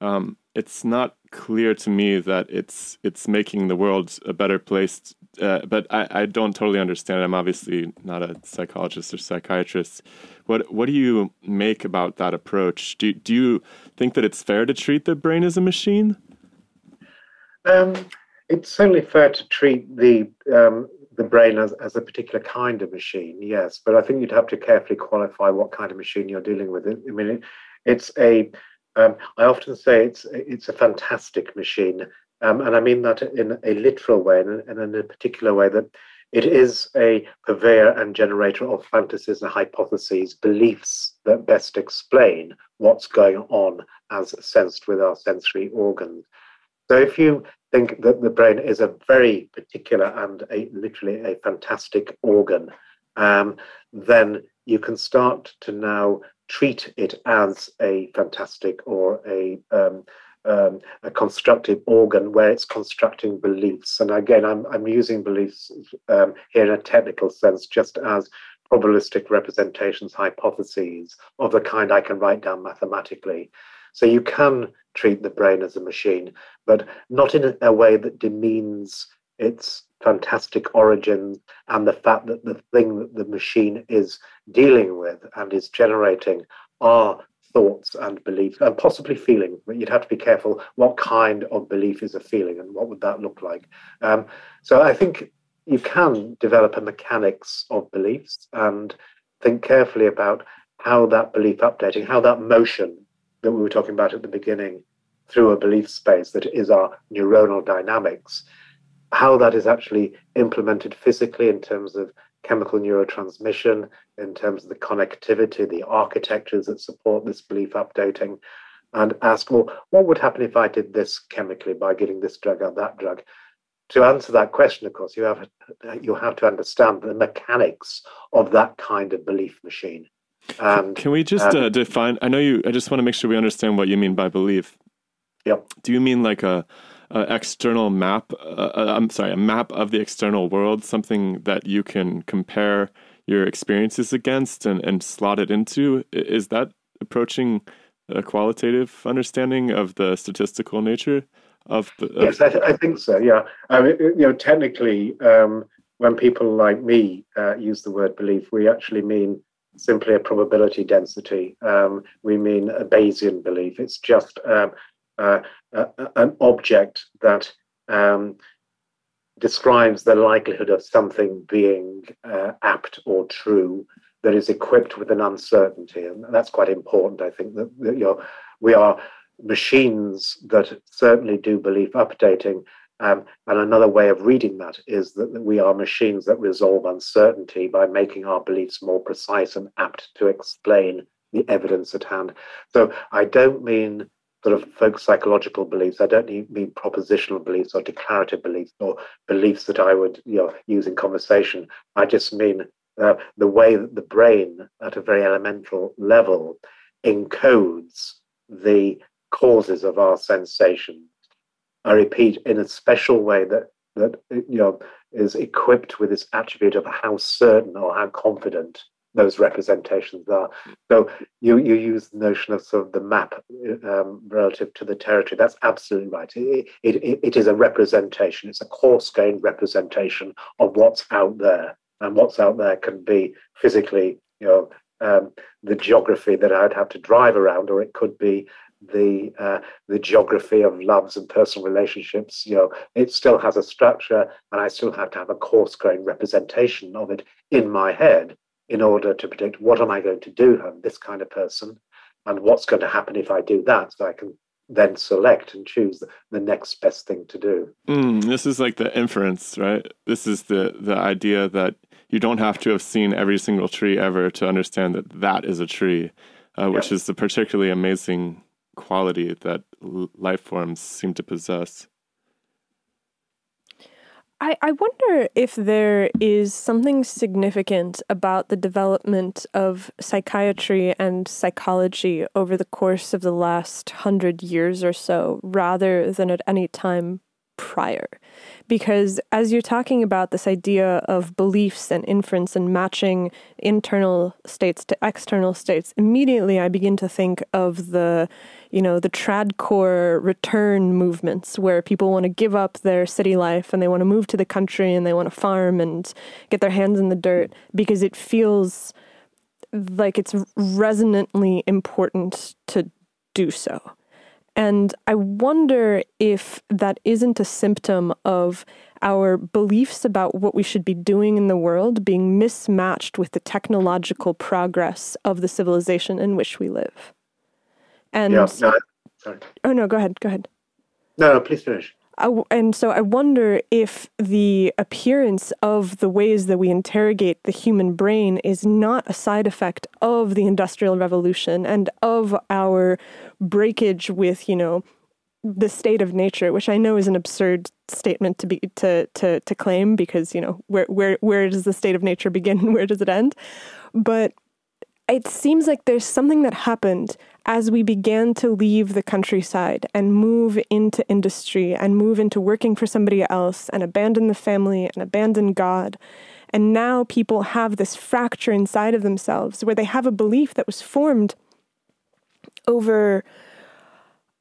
S1: um, it's not clear to me that it's it's making the world a better place. Uh, but I, I don't totally understand. I'm obviously not a psychologist or psychiatrist. What what do you make about that approach? Do do you think that it's fair to treat the brain as a machine?
S4: Um, it's certainly fair to treat the um, the brain as, as a particular kind of machine, yes, but I think you'd have to carefully qualify what kind of machine you're dealing with. I mean, it, it's a. Um, I often say it's it's a fantastic machine, um, and I mean that in a literal way and, in a particular way that it is a purveyor and generator of fantasies and hypotheses, beliefs that best explain what's going on as sensed with our sensory organs. So if you think that the brain is a very particular and a, literally a fantastic organ, um, then you can start to now treat it as a fantastic or a um, um, a constructive organ where it's constructing beliefs. And again, I'm, I'm using beliefs um, here in a technical sense, just as probabilistic representations, hypotheses of the kind I can write down mathematically. So you can treat the brain as a machine, but not in a way that demeans its fantastic origin and the fact that the thing that the machine is dealing with and is generating are thoughts and beliefs and possibly feelings but you'd have to be careful what kind of belief is a feeling and what would that look like. Um, so i think you can develop a mechanics of beliefs and think carefully about how that belief updating how that motion that we were talking about at the beginning through a belief space that is our neuronal dynamics, how that is actually implemented physically in terms of chemical neurotransmission, in terms of the connectivity, the architectures that support this belief updating, and ask, well, what would happen if I did this chemically by giving this drug or that drug? To answer that question, of course, you have you have to understand the mechanics of that kind of belief machine.
S1: And, Can we just uh, define? I know you. I just want to make sure we understand what you mean by belief.
S4: Yep.
S1: Do you mean like a, a external map? Uh, uh, I'm sorry, a map of the external world, something that you can compare your experiences against and, and slot it into? Is that approaching a qualitative understanding of the statistical nature of the? Of
S4: yes, I, th- I, think so. Yeah, I mean, you know, technically, um, when people like me uh, use the word belief, we actually mean simply a probability density. Um, we mean a Bayesian belief. It's just um, uh, uh, an object that um, describes the likelihood of something being uh, apt or true that is equipped with an uncertainty. And that's quite important, I think, that, that you know, we are machines that certainly do belief updating. Um, and another way of reading that is that, we are machines that resolve uncertainty by making our beliefs more precise and apt to explain the evidence at hand. So I don't mean sort of folk psychological beliefs. I don't mean propositional beliefs or declarative beliefs or beliefs that I would you know, use in conversation. I just mean uh, the way that the brain, at a very elemental level, encodes the causes of our sensations. I repeat, in a special way that that you know is equipped with this attribute of how certain or how confident those representations are. So you, you use the notion of sort of the map um, relative to the territory. That's absolutely right. It, it, it is a representation. It's a coarse-grained representation of what's out there, and what's out there can be physically, you know, um, the geography that I'd have to drive around, or it could be the uh, the geography of loves and personal relationships. You know, it still has a structure, and I still have to have a coarse-grained representation of it in my head in order to predict what am I going to do? I'm this kind of person, and what's going to happen if I do that. So I can then select and choose the, next best thing to do.
S1: Mm, this is like the inference, right? This is the the idea that you don't have to have seen every single tree ever to understand that that is a tree, uh, which is the particularly amazing quality that life forms seem to possess.
S2: I, I wonder if there is something significant about the development of psychiatry and psychology over the course of the last hundred years or so, rather than at any time prior. Because as you're talking about this idea of beliefs and inference and matching internal states to external states, immediately I begin to think of the, you know, the tradcore return movements where people want to give up their city life and they want to move to the country and they want to farm and get their hands in the dirt because it feels like it's resonantly important to do so. And I wonder if that isn't a symptom of our beliefs about what we should be doing in the world being mismatched with the technological progress of the civilization in which we live. And
S4: yeah, no, sorry.
S2: Oh no, go ahead. Go ahead.
S4: No, no, please finish.
S2: I, and so I wonder if the appearance of the ways that we interrogate the human brain is not a side effect of the Industrial Revolution and of our breakage with, you know, the state of nature, which I know is an absurd statement to be to to to claim because you know where where where does the state of nature begin and where does it end? But it seems like there's something that happened as we began to leave the countryside and move into industry and move into working for somebody else and abandon the family and abandon God. And now people have this fracture inside of themselves where they have a belief that was formed over.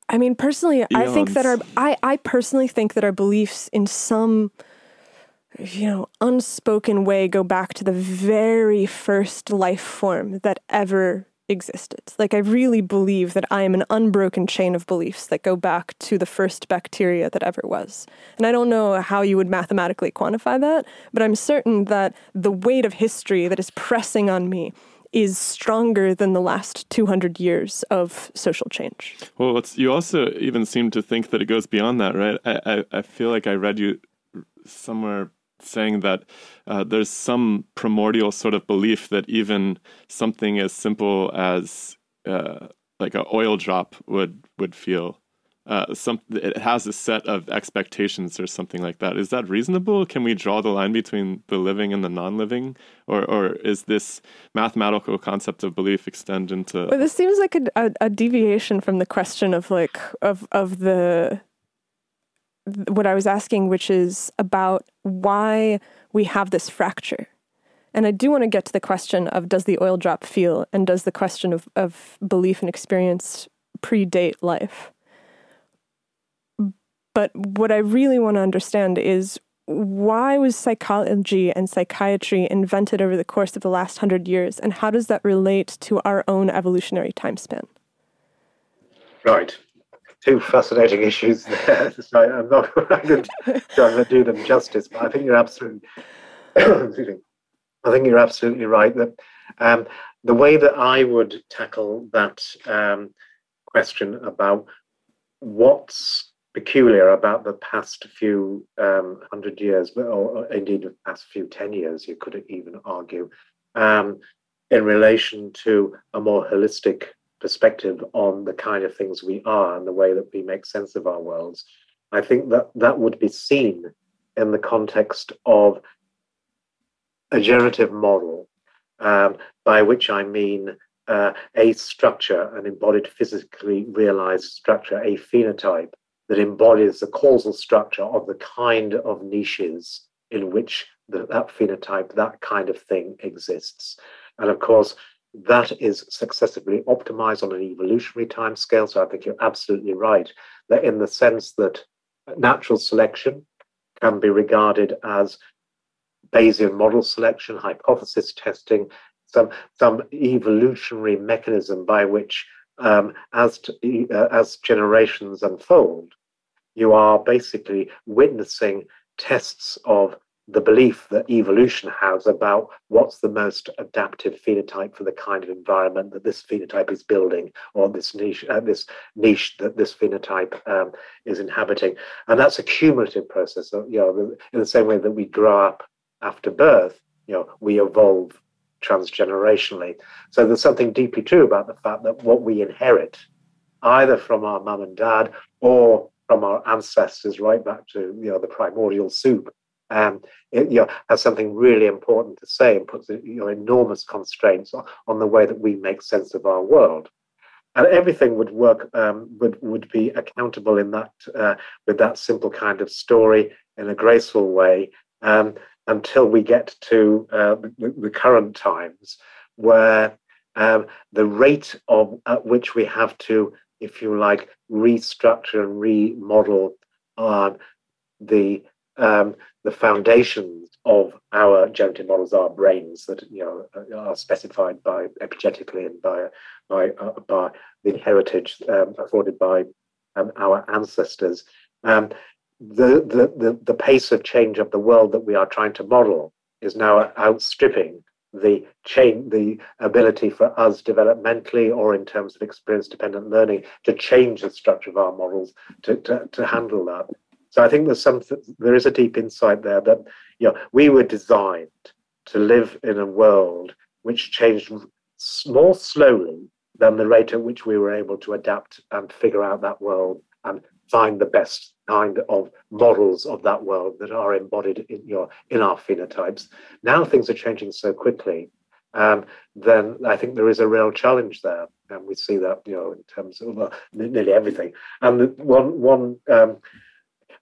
S2: I mean, personally, Eons. I think that our I, I personally think that our beliefs in some you know, unspoken way go back to the very first life form that ever existed. Like, I really believe that I am an unbroken chain of beliefs that go back to the first bacteria that ever was. And I don't know how you would mathematically quantify that, but I'm certain that the weight of history that is pressing on me is stronger than the last 200 years of social change.
S1: Well, you also even seem to think that it goes beyond that, right? I, I, I feel like I read you somewhere saying that uh, there's some primordial sort of belief that even something as simple as uh, like an oil drop would would feel. Uh, some it has a set of expectations or something like that. Is that reasonable? Can we draw the line between the living and the non-living, or or is this mathematical concept of belief extend into?
S2: Well, this seems like a, a, a deviation from the question of like of of the what I was asking, which is about why we have this fracture. And I do want to get to the question of does the oil drop feel and does the question of, of belief and experience predate life? But what I really want to understand is why was psychology and psychiatry invented over the course of the last hundred years, and how does that relate to our own evolutionary time span?
S4: Right two fascinating issues there. (laughs) I'm not going to do them justice, but I think you're absolutely, (coughs) I think you're absolutely right that um, the way that I would tackle that um, question about what's peculiar about the past few um, hundred years, or, or, indeed the past few ten years, you could even argue, um, in relation to a more holistic perspective on the kind of things we are and the way that we make sense of our worlds, I think that that would be seen in the context of a generative model, um, by which I mean uh, a structure, an embodied, physically realized structure, a phenotype that embodies the causal structure of the kind of niches in which the, that phenotype, that kind of thing exists. And of course, that is successively optimized on an evolutionary time scale. So I think you're absolutely right that in the sense that natural selection can be regarded as Bayesian model selection, hypothesis testing, some some evolutionary mechanism by which, um, as to, uh, as generations unfold, you are basically witnessing tests of the belief that evolution has about what's the most adaptive phenotype for the kind of environment that this phenotype is building or this niche uh, this niche that this phenotype um, is inhabiting. And that's a cumulative process. So, you know in the same way that we grow up after birth you know we evolve transgenerationally. So there's something deeply true about the fact that what we inherit either from our mum and dad or from our ancestors right back to you know the primordial soup um, it, you know, has something really important to say and puts you know, enormous constraints on, on, the way that we make sense of our world. And everything would work um, would would be accountable in that uh, with that simple kind of story in a graceful way um, until we get to uh, the, the, current times where um, the rate of at which we have to if you like, restructure and remodel uh, the um, the foundations of our genetic models, are brains that you know are specified by epigenetically and by by uh, by the heritage um, afforded by um, our ancestors. Um, the, the the the pace of change of the world that we are trying to model is now outstripping the chain, the ability for us developmentally or in terms of experience dependent learning to change the structure of our models to, to, to handle that. So I think there's some there is a deep insight there that you know we were designed to live in a world which changed more slowly than the rate at which we were able to adapt and figure out that world and find the best kind of models of that world that are embodied in your in our phenotypes. Now things are changing so quickly, um, then I think there is a real challenge there, and we see that you know in terms of uh, nearly everything. And one one. Um,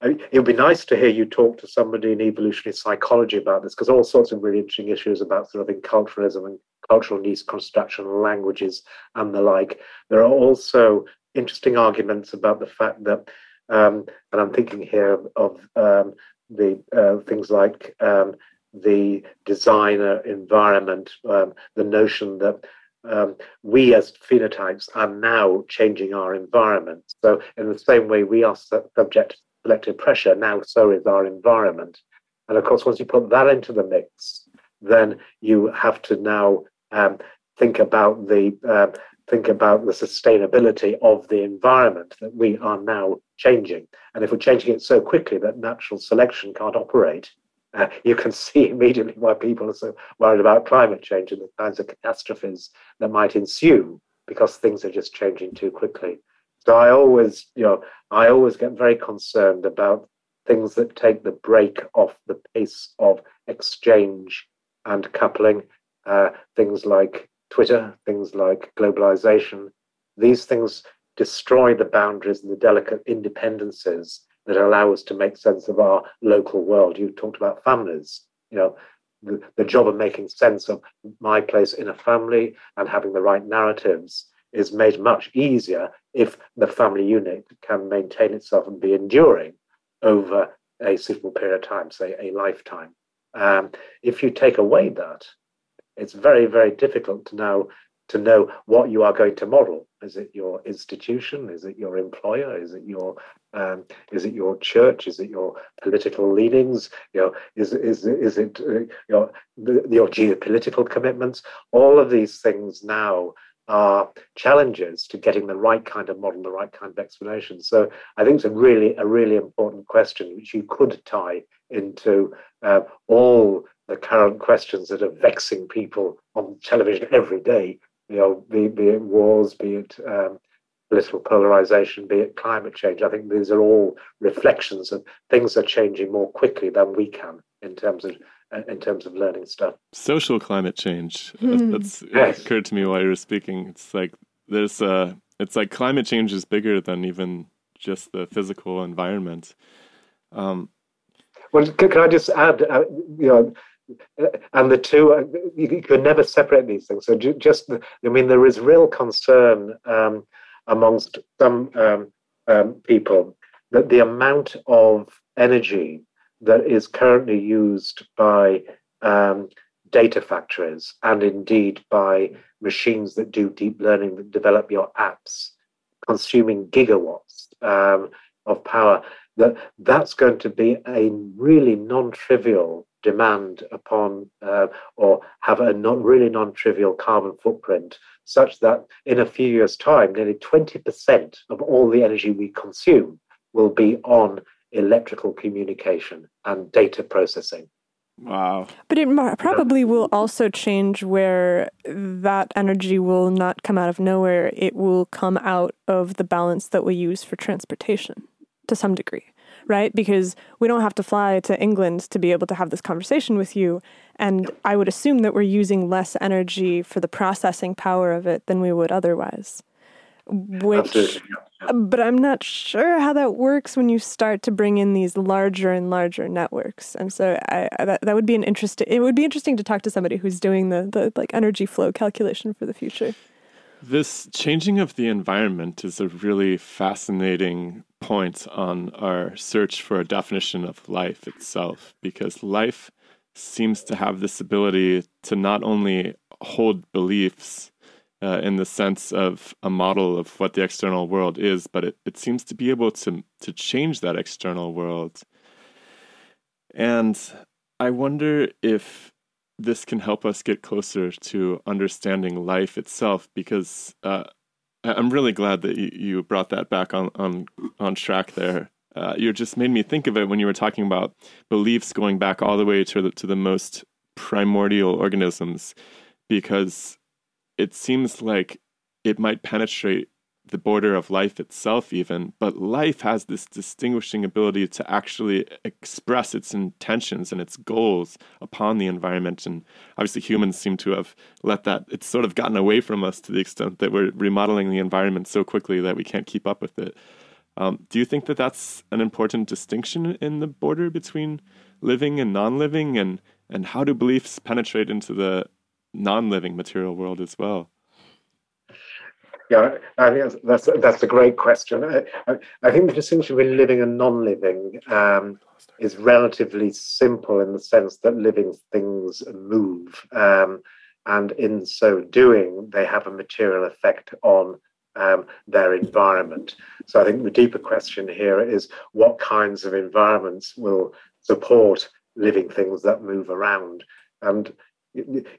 S4: it would be nice to hear you talk to somebody in evolutionary psychology about this, because all sorts of really interesting issues about sort of enculturalism and cultural deconstruction, languages, and the like. There are also interesting arguments about the fact that, um, and I'm thinking here of um, the uh, things like um, the designer environment, um, the notion that um, we as phenotypes are now changing our environment. So, in the same way we are subject to selective pressure, now so is our environment. And of course, once you put that into the mix, then you have to now um, think about the uh, think about the sustainability of the environment that we are now changing. And if we're changing it so quickly that natural selection can't operate, uh, you can (laughs) see immediately why people are so worried about climate change and the kinds of catastrophes that might ensue because things are just changing too quickly. So I always, you know, I always get very concerned about things that take the brake off the pace of exchange and coupling. Uh, things like Twitter, things like globalization, these things destroy the boundaries and the delicate independences that allow us to make sense of our local world. You talked about families, you know, the, the job of making sense of my place in a family and having the right narratives is made much easier if the family unit can maintain itself and be enduring over a suitable period of time, say a lifetime. Um, if you take away that, it's very, very difficult to know to know what you are going to model. Is it your institution? Is it your employer? Is it your um, is it your church? Is it your political leanings? You know, is is is it uh, your your geopolitical commitments? All of these things now are challenges to getting the right kind of model, the right kind of explanation. So I think it's a really a really important question which you could tie into uh, all the current questions that are vexing people on television every day. You know, be, be it wars, be it um, political polarization, be it climate change. I think these are all reflections of things are changing more quickly than we can in terms of in terms of learning stuff.
S1: Social climate change. Mm. That's yes. occurred to me while you were speaking. It's like there's uh it's like climate change is bigger than even just the physical environment. Um,
S4: well, can, can I just add? Uh, you know, and the two uh, you, can never separate these things so just i mean there is real concern um, amongst some um, um, people that the amount of energy that is currently used by um, data factories and indeed by machines that do deep learning that develop your apps consuming gigawatts um, of power that that's going to be a really non-trivial demand upon uh, or have a not really non-trivial carbon footprint such that in a few years time nearly 20% of all the energy we consume will be on electrical communication and data processing
S1: Wow.
S2: But it probably will also change where that energy will not come out of nowhere. It will come out of the balance that we use for transportation to some degree, right? Because we don't have to fly to England to be able to have this conversation with you. And I would assume that we're using less energy for the processing power of it than we would otherwise. Which but I'm not sure how that works when you start to bring in these larger and larger networks. And so I, that, that would be an interesting, it would be interesting to talk to somebody who's doing the, the like energy flow calculation for the future.
S1: This changing of the environment is a really fascinating point on our search for a definition of life itself, because life seems to have this ability to not only hold beliefs uh, in the sense of a model of what the external world is, but it, it seems to be able to to change that external world. And I wonder if this can help us get closer to understanding life itself, because uh, I'm really glad that you, you brought that back on on on track there. Uh, you just made me think of it when you were talking about beliefs going back all the way to the, to the most primordial organisms, because it seems like it might penetrate the border of life itself, even, but life has this distinguishing ability to actually express its intentions and its goals upon the environment. And obviously, humans seem to have let that, it's sort of gotten away from us to the extent that we're remodeling the environment so quickly that we can't keep up with it. Um, do you think that that's an important distinction in the border between living and non living? And, and how do beliefs penetrate into the non-living material world as well?
S4: Yeah, I think that's that's a great question. I, I, think the distinction between living and non-living um, is relatively simple in the sense that living things move, um, and in so doing, they have a material effect on um, their environment. So I think the deeper question here is what kinds of environments will support living things that move around. And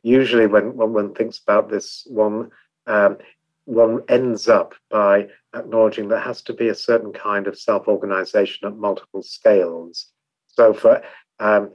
S4: usually when, when one thinks about this, one um, one ends up by acknowledging there has to be a certain kind of self-organization at multiple scales. So for um,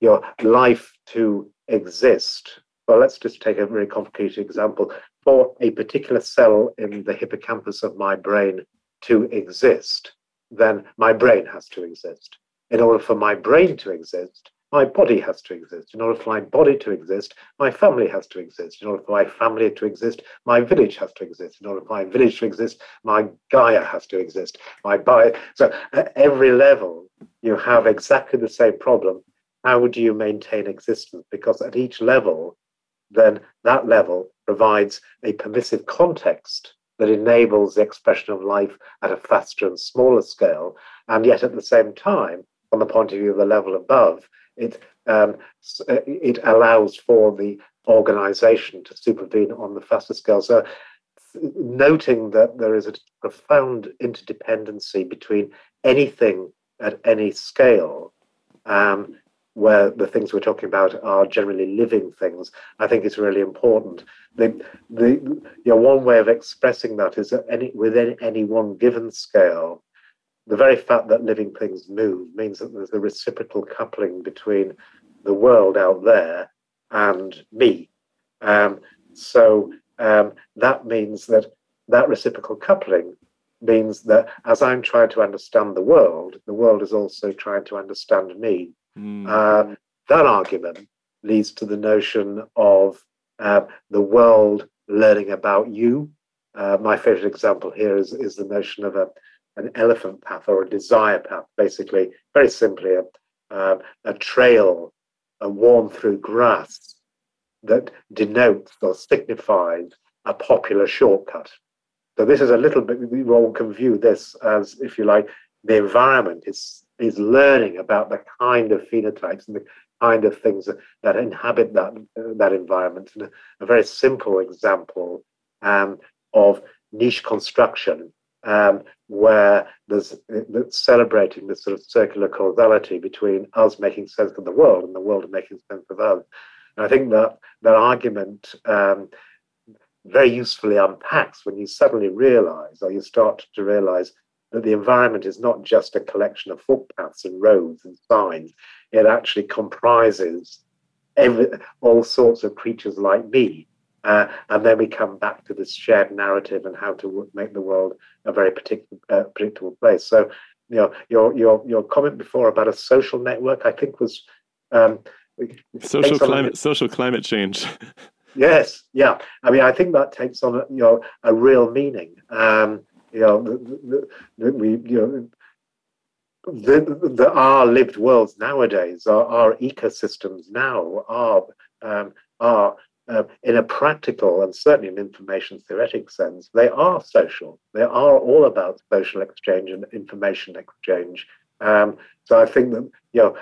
S4: your life to exist, well, let's just take a very complicated example. For a particular cell in the hippocampus of my brain to exist, then my brain has to exist. In order for my brain to exist, my body has to exist. In order for my body to exist, my family has to exist. In order for my family to exist, my village has to exist. In order for my village to exist, my Gaia has to exist. My bio. So at every level, you have exactly the same problem. How would you maintain existence? Because at each level, then that level provides a permissive context that enables the expression of life at a faster and smaller scale. And yet at the same time, from the point of view of the level above, it um, uh, it allows for the organization to supervene on the faster scale. So, noting that there is a profound interdependency between anything at any scale, um, where the things we're talking about are generally living things, I think is really important. The, the, you know, one way of expressing that is that any, within any one given scale, the very fact that living things move means that there's a reciprocal coupling between the world out there and me. Um, so um, that means that that reciprocal coupling means that as I'm trying to understand the world, the world is also trying to understand me. Mm. Uh, that argument leads to the notion of uh, the world learning about you. Uh, my favorite example here is, is the notion of a, an elephant path or a desire path, basically, very simply, a, uh, a trail uh, worn through grass that denotes or signifies a popular shortcut. So this is a little bit, one can view this as, if you like, the environment is, is learning about the kind of phenotypes and the kind of things that, that inhabit that, uh, that environment. And a, a very simple example um, of niche construction um, where there's celebrating this sort of circular causality between us making sense of the world and the world making sense of us. And I think that that argument um, very usefully unpacks when you suddenly realize, or you start to realize, that the environment is not just a collection of footpaths and roads and signs. It actually comprises every, all sorts of creatures like me uh, and then we come back to this shared narrative and how to make the world a very predictable, uh, predictable place. So, you know, your your your comment before about a social network, I think was um,
S1: social climate on, social climate change. (laughs)
S4: yes, yeah. I mean, I think that takes on a, you know a real meaning. Um, you know, the, the, the, we you know. The, the, our lived worlds nowadays, our, our ecosystems now are um, are uh, in a practical and certainly an information theoretic sense, they are social. They are all about social exchange and information exchange. Um, so I think that you know,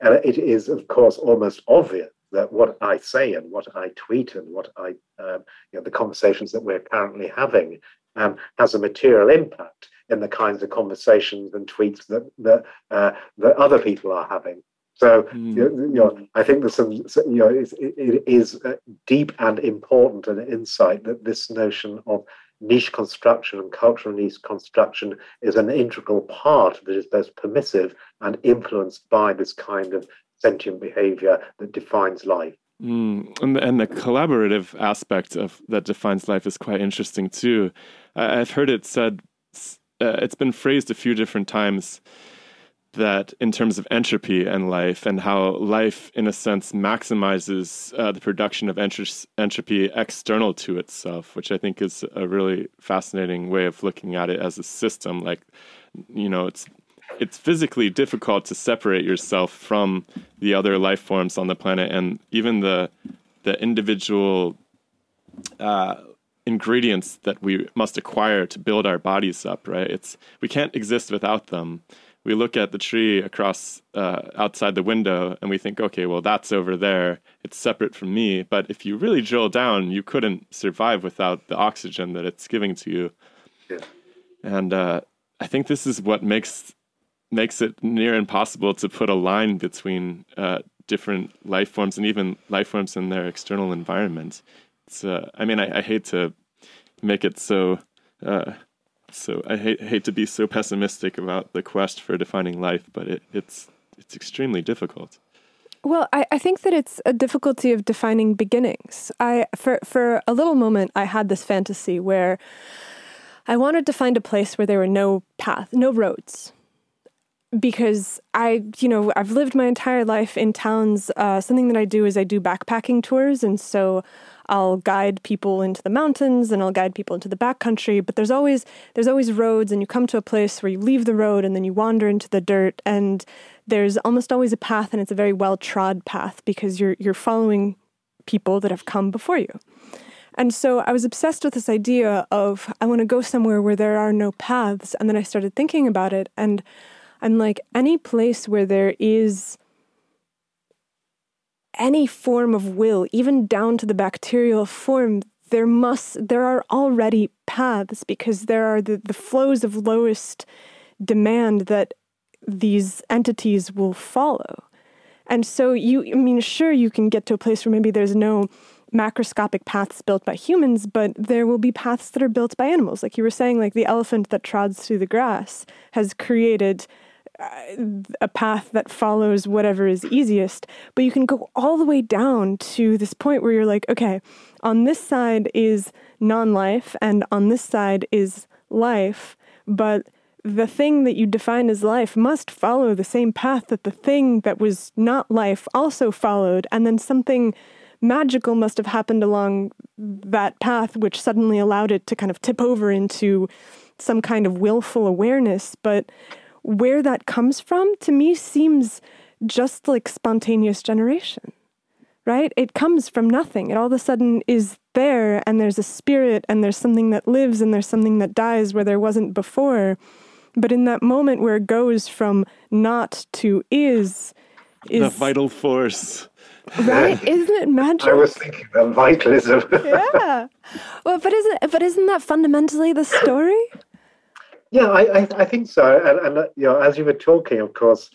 S4: and it is of course almost obvious that what I say and what I tweet and what I, um, you know, the conversations that we're currently having um, has a material impact in the kinds of conversations and tweets that that, uh, that other people are having. So mm. you, know, I think there's some, you know, it, it is deep and important an insight that this notion of niche construction and cultural niche construction is an integral part that is both permissive and influenced by this kind of sentient behavior that defines life.
S1: Mm, and, and the collaborative aspect of that defines life is quite interesting too. I, I've heard it said, uh, it's been phrased a few different times that in terms of entropy and life and how life in a sense maximizes uh, the production of entropy external to itself which i think is a really fascinating way of looking at it as a system. Like you know it's it's physically difficult to separate yourself from the other life forms on the planet and even the the individual uh, ingredients that we must acquire to build our bodies up right? It's we can't exist without them we look at the tree across uh, outside the window and we think, okay, well, that's over there. It's separate from me. But if you really drill down, you couldn't survive without the oxygen that it's giving to you. Yeah. And uh, I think this is what makes makes it near impossible to put a line between uh, different life forms and even life forms in their external environment. It's, uh, I mean, I, I, hate to make it so uh, so I hate hate to be so pessimistic about the quest for defining life, but it, it's it's extremely difficult.
S2: Well, I, I think that it's a difficulty of defining beginnings. I for for a little moment I had this fantasy where I wanted to find a place where there were no path, no roads. Because I, you know, I've lived my entire life in towns. Uh, something that I do is I do backpacking tours, and so I'll guide people into the mountains and I'll guide people into the backcountry, but there's always there's always roads and you come to a place where you leave the road and then you wander into the dirt and there's almost always a path and it's a very well trod path because you're you're following people that have come before you. And so I was obsessed with this idea of I want to go somewhere where there are no paths and then I started thinking about it and I'm like any place where there is any form of will, even down to the bacterial form, there must there are already paths because there are the, the flows of lowest demand that these entities will follow. And so you I mean sure you can get to a place where maybe there's no macroscopic paths built by humans, but there will be paths that are built by animals. Like you were saying, like the elephant that trods through the grass has created Uh, a path that follows whatever is easiest, but you can go all the way down to this point where you're like, okay, on this side is non life, and on this side is life, but the thing that you define as life must follow the same path that the thing that was not life also followed, and then something magical must have happened along that path, which suddenly allowed it to kind of tip over into some kind of willful awareness. But where that comes from to me seems just like spontaneous generation, right? It comes from nothing. It all of a sudden is there, and there's a spirit, and there's something that lives, and there's something that dies where there wasn't before. But in that moment where it goes from not to is, is
S1: the vital force.
S2: Right? (laughs) Isn't it magic?
S4: I was thinking of vitalism.
S2: yeah. Well, but isn't but isn't that fundamentally the story?
S4: Yeah, I, I, I think so. And, and uh, you know, as you were talking, of course,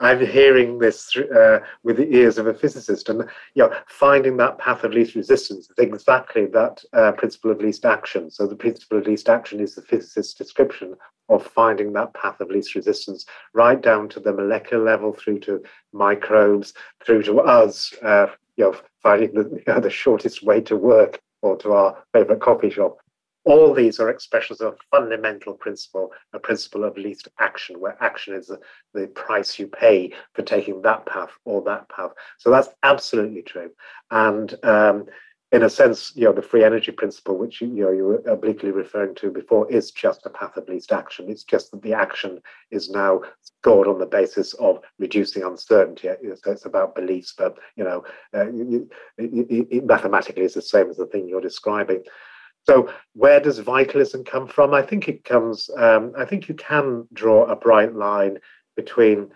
S4: I'm hearing this uh, with the ears of a physicist, and you know, finding that path of least resistance is exactly that uh, principle of least action. So the principle of least action is the physicist's description of finding that path of least resistance, right down to the molecular level, through to microbes, through to us, uh, you know, finding the, (laughs) you know, the shortest way to work or to our favorite coffee shop. All these are expressions of a fundamental principle, a principle of least action, where action is the, the price you pay for taking that path or that path. So that's absolutely true. And um, in a sense, you know, the free energy principle, which you, you know you were obliquely referring to before, is just a path of least action. It's just that the action is now scored on the basis of reducing uncertainty. So it's about beliefs, but you know, uh, it, it, it mathematically is the same as the thing you're describing. So, where does vitalism come from? I think it comes, um, I think you can draw a bright line between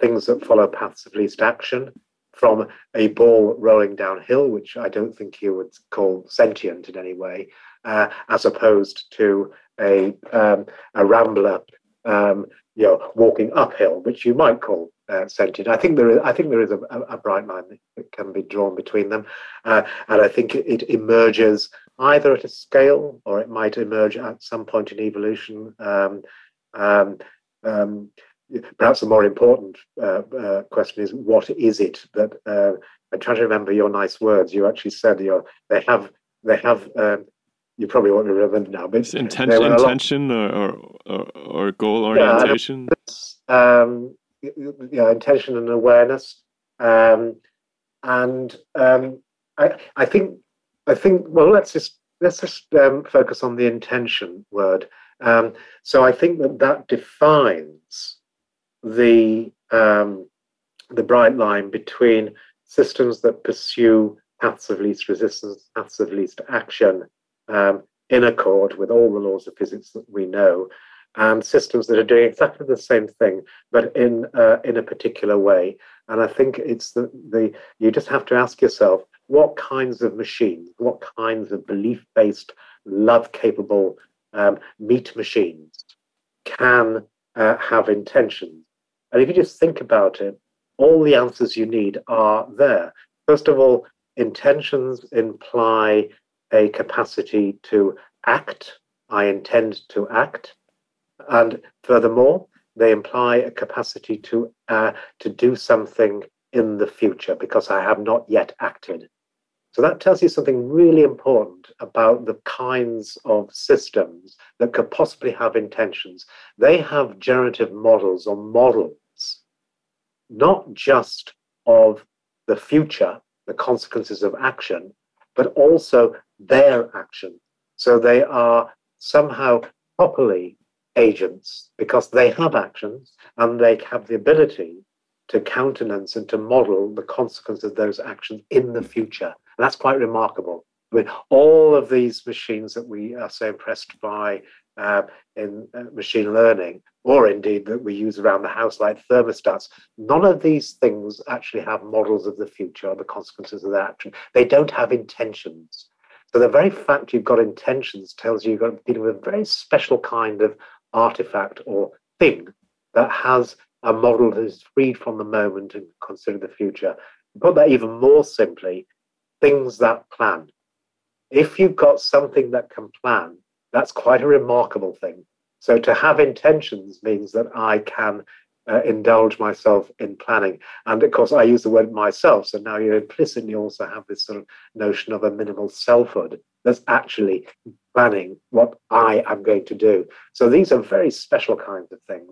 S4: things that follow paths of least action from a ball rolling downhill, which I don't think you would call sentient in any way, uh, as opposed to a, um, a rambler um, you know, walking uphill, which you might call uh, sentient. I think there is, I think there is a, a bright line that can be drawn between them, uh, and I think it, it, emerges either at a scale or it might emerge at some point in evolution. Um, um, um, perhaps the more important uh, uh question is what is it that uh, I'm trying to remember your nice words. You actually said you know, they have they have um, you probably won't remember now, but
S1: intention, intention or, or, or goal orientation.
S4: Yeah, um, yeah, intention and awareness, um, and um, I, I think, I think. Well, let's just let's just um, focus on the intention word. Um, so I think that that defines the um, the bright line between systems that pursue paths of least resistance, paths of least action, um, in accord with all the laws of physics that we know, and systems that are doing exactly the same thing, but in uh, in a particular way. And I think it's the, the you just have to ask yourself what kinds of machines, what kinds of belief-based, love-capable um, meat machines can uh, have intentions. And if you just think about it, all the answers you need are there. First of all, intentions imply a capacity to act. I intend to act. And furthermore, they imply a capacity to uh, to do something in the future because I have not yet acted. So that tells you something really important about the kinds of systems that could possibly have intentions. They have generative models or models, not just of the future, the consequences of action, but also their action. So they are somehow properly agents because they have actions and they have the ability to countenance and to model the consequence of those actions in the future. And that's quite remarkable. I mean, all of these machines that we are so impressed by uh, in uh, machine learning, or indeed that we use around the house, like thermostats, none of these things actually have models of the future or the consequences of their action. They don't have intentions. So the very fact you've got intentions tells you you've got dealing with a very special kind of artifact or thing that has a model that is freed from the moment and consider the future. Put that even more simply, things that plan. If you've got something that can plan, that's quite a remarkable thing. So to have intentions means that I can uh, indulge myself in planning. And of course, I use the word myself. So now you implicitly also have this sort of notion of a minimal selfhood that's actually planning what I am going to do. So these are very special kinds of things.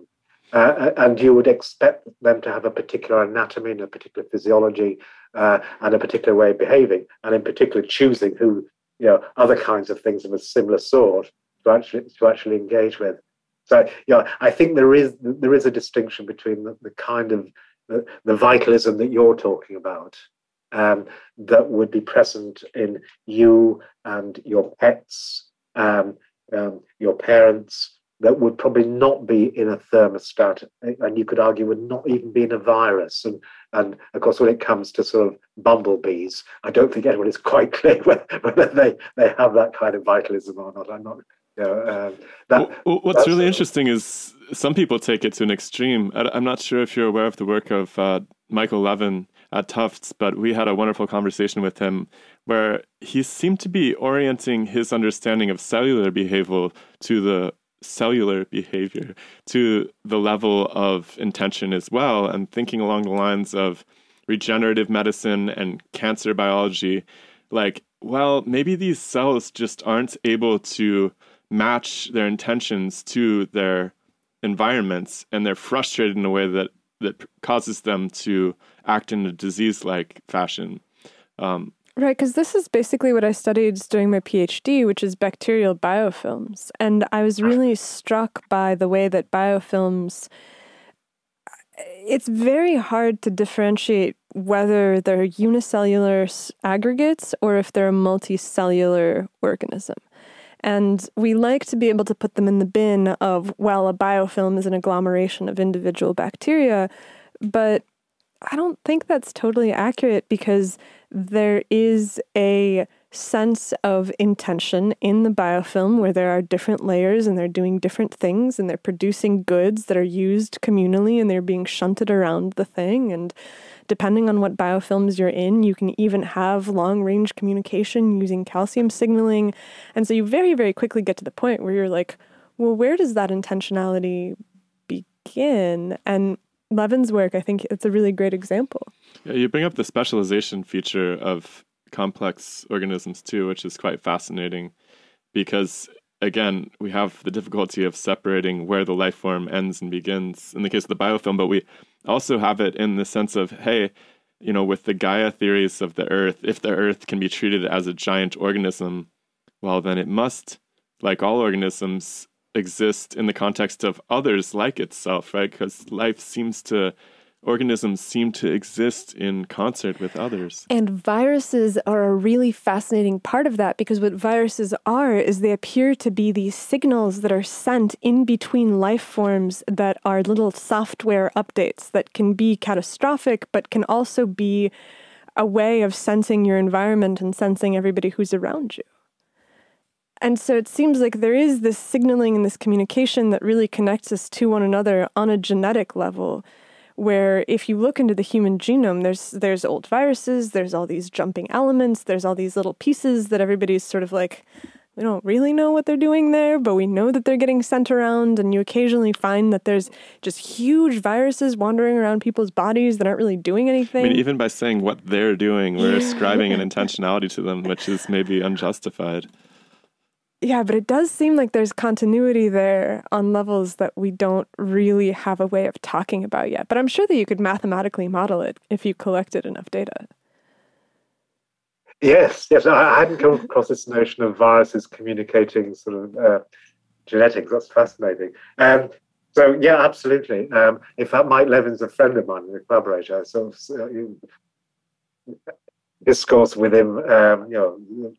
S4: Uh, and you would expect them to have a particular anatomy and a particular physiology uh, and a particular way of behaving, and in particular choosing who, you know, other kinds of things of a similar sort to actually to actually engage with. So yeah, I think there is there is a distinction between the, the kind of the, the, vitalism that you're talking about um, that would be present in you and your pets, um, um, your parents, that would probably not be in a thermostat, and you could argue would not even be in a virus. And and of course, when it comes to sort of bumblebees, I don't think anyone is (laughs) quite clear whether, whether they they have that kind of vitalism or not. I'm not You know, um,
S1: that, well, what's really interesting is some people take it to an extreme. I'm not sure if you're aware of the work of uh, Michael Levin at Tufts, but we had a wonderful conversation with him where he seemed to be orienting his understanding of cellular behavior to the cellular behavior to the level of intention as well and thinking along the lines of regenerative medicine and cancer biology like well maybe these cells just aren't able to match their intentions to their environments and they're frustrated in a way that that causes them to act in a disease like fashion. Um,
S2: Right, because this is basically what I studied during my PhD, which is bacterial biofilms. And I was really struck by the way that biofilms, it's very hard to differentiate whether they're unicellular aggregates or if they're a multicellular organism. And we like to be able to put them in the bin of, well, a biofilm is an agglomeration of individual bacteria, but I don't think that's totally accurate because there is a sense of intention in the biofilm where there are different layers and they're doing different things and they're producing goods that are used communally and they're being shunted around the thing. And depending on what biofilms you're in, you can even have long range communication using calcium signaling. And so you very, very quickly get to the point where you're like, well, where does that intentionality begin? And Levin's work, I think it's a really great example.
S1: Yeah, you bring up the specialization feature of complex organisms too, which is quite fascinating because again, we have the difficulty of separating where the life form ends and begins in the case of the biofilm, but we also have it in the sense of, hey, you know, with the Gaia theories of the earth, if the earth can be treated as a giant organism, well, then it must, like all organisms, exist in the context of others like itself, right? Because life seems to organisms seem to exist in concert with others.
S2: And viruses are a really fascinating part of that because what viruses are is they appear to be these signals that are sent in between life forms that are little software updates that can be catastrophic but can also be a way of sensing your environment and sensing everybody who's around you. And so it seems like there is this signaling and this communication that really connects us to one another on a genetic level. Where if you look into the human genome, there's there's old viruses, there's all these jumping elements, there's all these little pieces that everybody's sort of like, we don't really know what they're doing there, but we know that they're getting sent around, and you occasionally find that there's just huge viruses wandering around people's bodies that aren't really doing anything.
S1: I mean, even by saying what they're doing, we're ascribing an (laughs) intentionality to them, which is maybe unjustified.
S2: Yeah, but it does seem like there's continuity there on levels that we don't really have a way of talking about yet. But I'm sure that you could mathematically model it if you collected enough data.
S4: Yes, yes. I hadn't come across this notion of viruses communicating sort of uh, genetics. That's fascinating. Um, so yeah, absolutely. Um, in fact, Mike Levin's a friend of mine, a collaborator. Of uh, discourse with him, um, you know,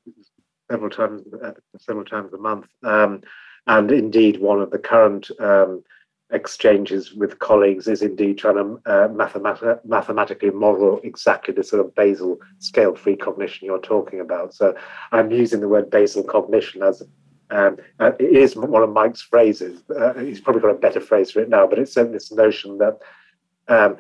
S4: several times uh, several times a month. Um, and indeed, one of the current um, exchanges with colleagues is indeed trying to uh, mathemat- mathematically model exactly the sort of basal scale free cognition you're talking about. So I'm using the word basal cognition as um, uh, it is one of Mike's phrases. Uh, he's probably got a better phrase for it now, but it's this notion that um,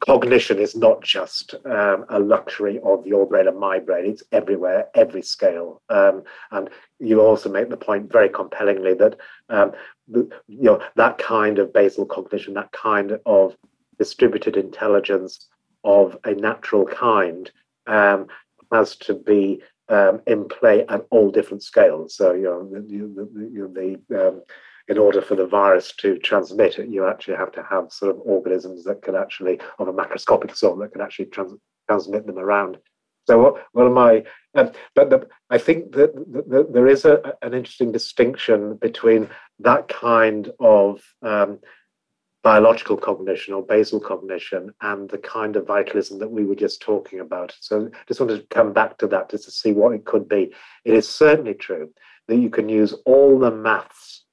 S4: cognition is not just um, a luxury of your brain and my brain. It's everywhere every scale. Um, and you also make the point very compellingly that um, the, you know that kind of basal cognition that kind of distributed intelligence of a natural kind um, has to be um, in play at all different scales. So you know the, the, the um, in order for the virus to transmit it, you actually have to have sort of organisms that can actually, of a macroscopic sort, that can actually trans- transmit them around. So what, what am I? Um, but the, I think that the, the, there is a, an interesting distinction between that kind of um, biological cognition or basal cognition and the kind of vitalism that we were just talking about. So just wanted to come back to that just to see what it could be. It is certainly true that you can use all the maths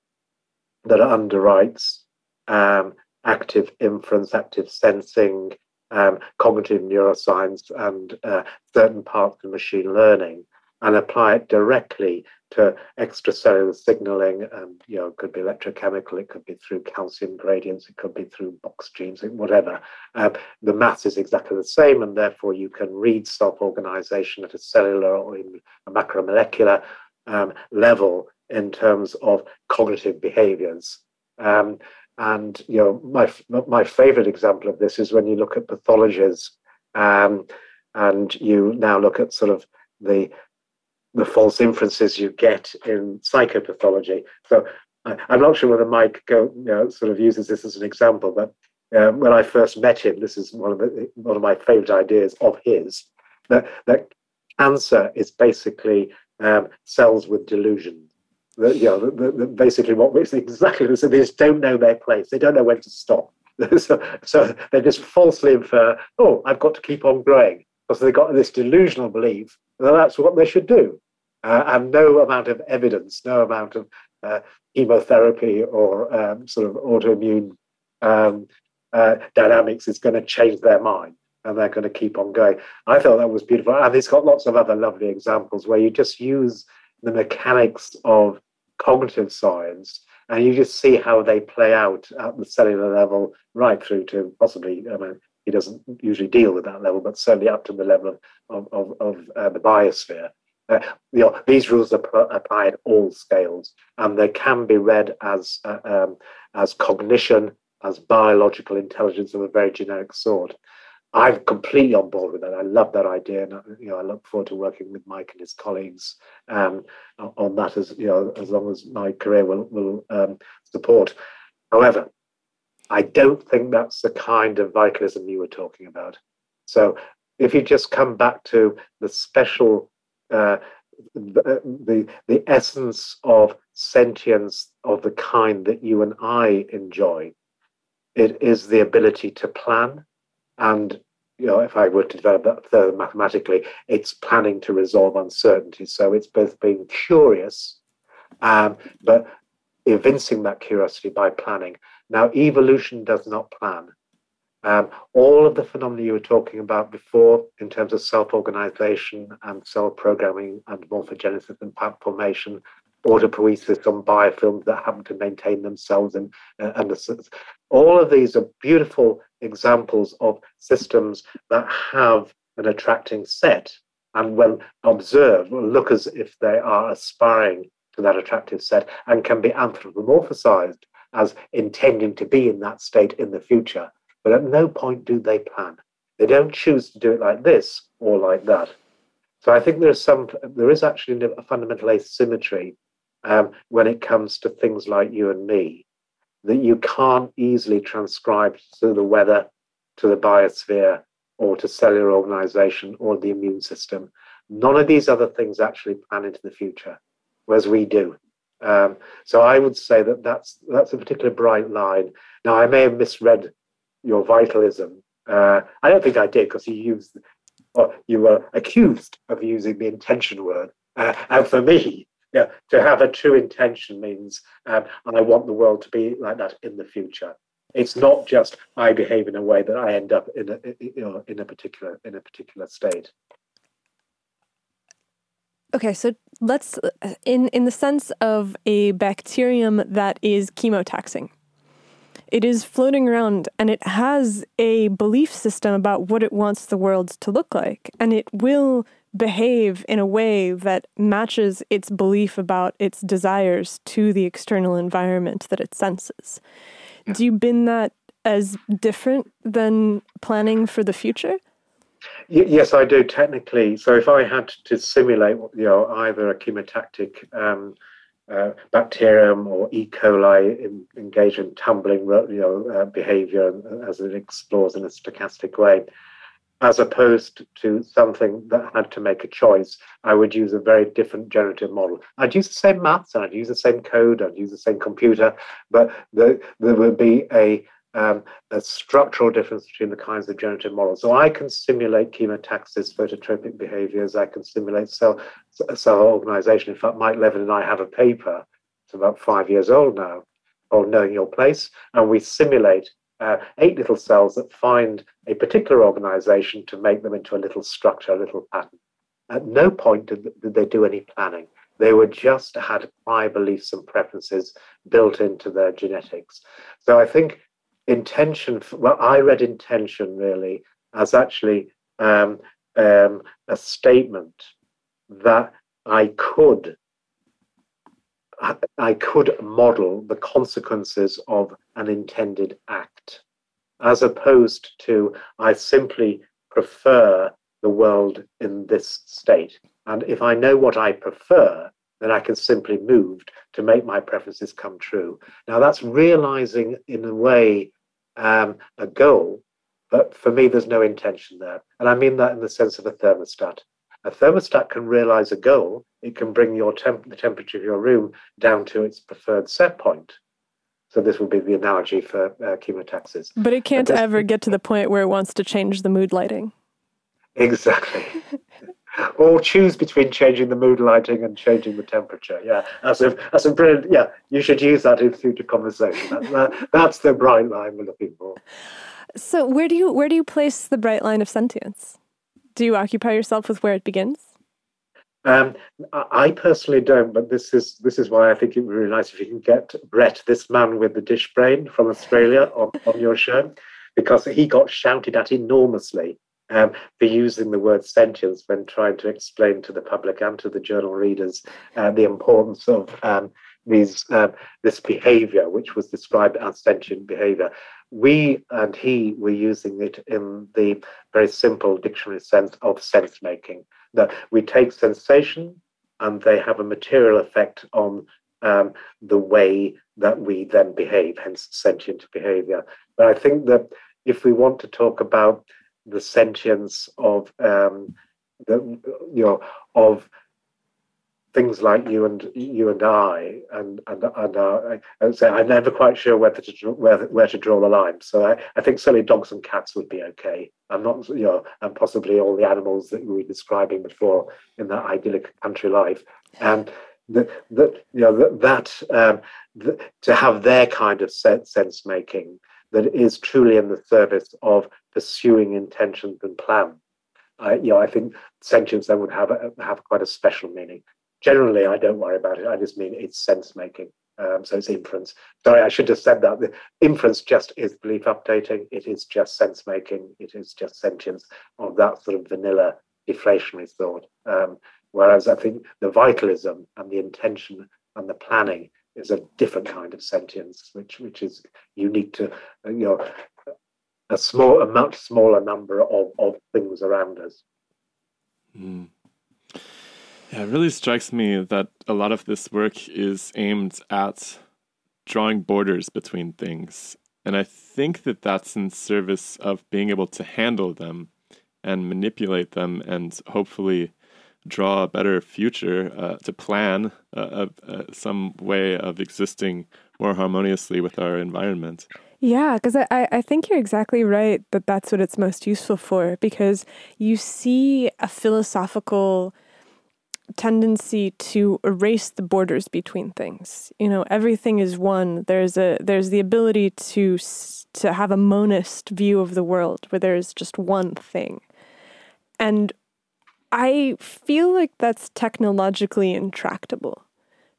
S4: that underwrites um, active inference, active sensing, um, cognitive neuroscience, and uh, certain parts of machine learning, and apply it directly to extracellular signaling, and you know, it could be electrochemical, it could be through calcium gradients, it could be through Hox genes, whatever. Um, the maths is exactly the same, and therefore you can read self-organization at a cellular or in a macromolecular um, level in terms of cognitive behaviors. Um, and you know, my my favorite example of this is when you look at pathologies, um, and you now look at sort of the the false inferences you get in psychopathology. So I, am not sure whether Mike go, you know, sort of uses this as an example, but um, when I first met him, this is one of the, one of my favorite ideas of his that that cancer is basically um, cells with delusions. The, you know, basically what it's exactly so they just don't know their place. They don't know when to stop. (laughs) so, so they just falsely infer, oh, I've got to keep on growing because they've got this delusional belief that that's what they should do. Uh, and no amount of evidence, no amount of uh, chemotherapy or um, sort of autoimmune um, uh, dynamics is going to change their mind and they're going to keep on going. I thought that was beautiful. And it's got lots of other lovely examples where you just use the mechanics of cognitive science and you just see how they play out at the cellular level right through to possibly, I mean, he doesn't usually deal with that level, but certainly up to the level of, of, of uh, the biosphere. Uh, you know, these rules apply at all scales, and they can be read as uh, um, as cognition, as biological intelligence of a very generic sort. I'm completely on board with that. I love that idea, and you know, I look forward to working with Mike and his colleagues um, on that as you know, as long as my career will will um, support. However, I don't think that's the kind of vitalism you were talking about. So, if you just come back to the special uh, the the essence of sentience of the kind that you and I enjoy. It is the ability to plan, and you know, if I were to develop that further mathematically, it's planning to resolve uncertainty. So it's both being curious, um, but evincing that curiosity by planning. Now, evolution does not plan. Um, all of the phenomena you were talking about before, in terms of self organization and cell programming and morphogenesis and plant formation, autopoiesis on biofilms that happen to maintain themselves, and, uh, and the, all of these are beautiful examples of systems that have an attracting set. And when observed, look as if they are aspiring to that attractive set and can be anthropomorphized as intending to be in that state in the future but at no point do they plan. They don't choose to do it like this or like that. So I think there's some, there is actually a fundamental asymmetry um, when it comes to things like you and me, that you can't easily transcribe to the weather, to the biosphere, or to cellular organization or the immune system. None of these other things actually plan into the future, whereas we do. Um, so I would say that that's that's a particular bright line. Now I may have misread your vitalism. Uh, I don't think I did because you used, or you were accused of using the intention word. Uh, and for me, yeah, to have a true intention means um, I want the world to be like that in the future. It's not just I behave in a way that I end up in a you know in a particular in a particular state.
S2: Okay, so let's in in the sense of a bacterium that is chemotaxing. It is floating around and it has a belief system about what it wants the world to look like. And it will behave in a way that matches its belief about its desires to the external environment that it senses. Yeah. Do you bin that as different than planning for the future?
S4: yes, I do technically. So if I had to simulate, you know, either a chemotactic um, uh, bacterium or E. coli in, engage in tumbling you know, uh, behavior as it explores in a stochastic way, as opposed to something that had to make a choice. I would use a very different generative model. I'd use the same maths and I'd use the same code, I'd use the same computer, but the, there would be a um, a structural difference between the kinds of generative models. So I can simulate chemotaxis, phototropic behaviors. I can simulate cell cell organization. In fact, Mike Levin and I have a paper. It's about five years old now, called "Knowing Your Place," and we simulate uh, eight little cells that find a particular organization to make them into a little structure, a little pattern. At no point did, did they do any planning. They were just had prior beliefs and preferences built into their genetics. So I think intention, well, I read intention really as actually um, um, a statement that I could I could model the consequences of an intended act, as opposed to I simply prefer the world in this state. And if I know what I prefer, then I can simply move to make my preferences come true. Now, that's realizing, in a way, um, a goal, but for me, there's no intention there. And I mean that in the sense of a thermostat. A thermostat can realize a goal, it can bring your temp- the temperature of your room down to its preferred set point. So this would be the analogy for uh, chemotaxis.
S2: But it can't but ever get to the point where it wants to change the mood lighting.
S4: Exactly. (laughs) or choose between changing the mood lighting and changing the temperature. Yeah, that's a that's a brilliant. Yeah, you should use that in future conversation. That, that, that's the bright line we're looking for.
S2: So where do you where do you place the bright line of sentience? Do you occupy yourself with where it begins?
S4: Um, I personally don't, but this is this is why I think it would be really nice if you can get Brett, this man with the dish brain from Australia, (laughs) on, on your show, because he got shouted at enormously um, for using the word sentience when trying to explain to the public and to the journal readers uh, the importance of um, these uh, this behavior, which was described as sentient behavior. We and he were using it in the very simple dictionary sense of sense making. That we take sensation and they have a material effect on um, the way that we then behave, hence sentient behavior. But I think that if we want to talk about the sentience of um, the you know of things like you and you and I, and and and uh, I, say I'm never quite sure whether to where where to draw the line. So I, I think certainly dogs and cats would be okay. I'm not you know, and possibly all the animals that we were describing before in that idyllic country life, and that you know that, um, the, to have their kind of sense making that is truly in the service of pursuing intentions and plans. Uh, you know, I think sentience then would have a, have quite a special meaning. Generally, I don't worry about it. I just mean it's sense making. Um, so it's inference. Sorry, I should have said that. The inference just is belief updating. It is just sense making. It is just sentience of that sort of vanilla deflationary thought. Um, whereas I think the vitalism and the intention and the planning is a different kind of sentience, which which is unique to you know a small, a much smaller number of, of things around us.
S1: Mm. Yeah, it really strikes me that a lot of this work is aimed at drawing borders between things. And I think that that's in service of being able to handle them and manipulate them and hopefully draw a better future, uh, to plan uh, uh, some way of existing more harmoniously with our environment.
S2: Yeah, because I, I think you're exactly right that that's what it's most useful for because you see a philosophical tendency to erase the borders between things. You know, everything is one. There's a there's the ability to to have a monist view of the world where there's just one thing. And I feel like that's technologically intractable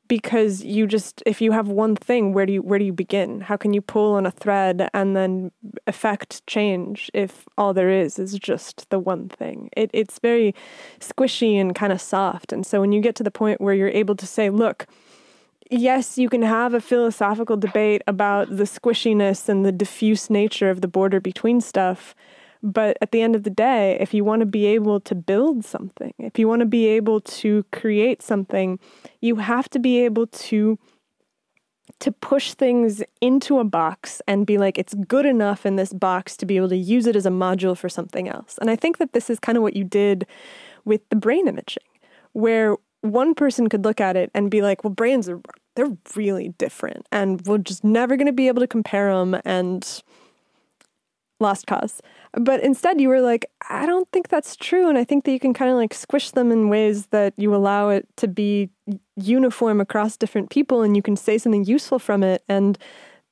S2: because you just if you have one thing where do you where do you begin? How can you pull on a thread and then affect change if all there is is just the one thing? It, it's very squishy and kind of soft. And so when you get to the point where you're able to say look yes you can have a philosophical debate about the squishiness and the diffuse nature of the border between stuff but at the end of the day, if you want to be able to build something, if you want to be able to create something, you have to be able to to push things into a box and be like it's good enough in this box to be able to use it as a module for something else. And I think that this is kind of what you did with the brain imaging, where one person could look at it and be like, well, brains are they're really different and we're just never going to be able to compare them and lost cause. But instead, you were like, I don't think that's true. And I think that you can kind of like squish them in ways that you allow it to be uniform across different people and you can say something useful from it. And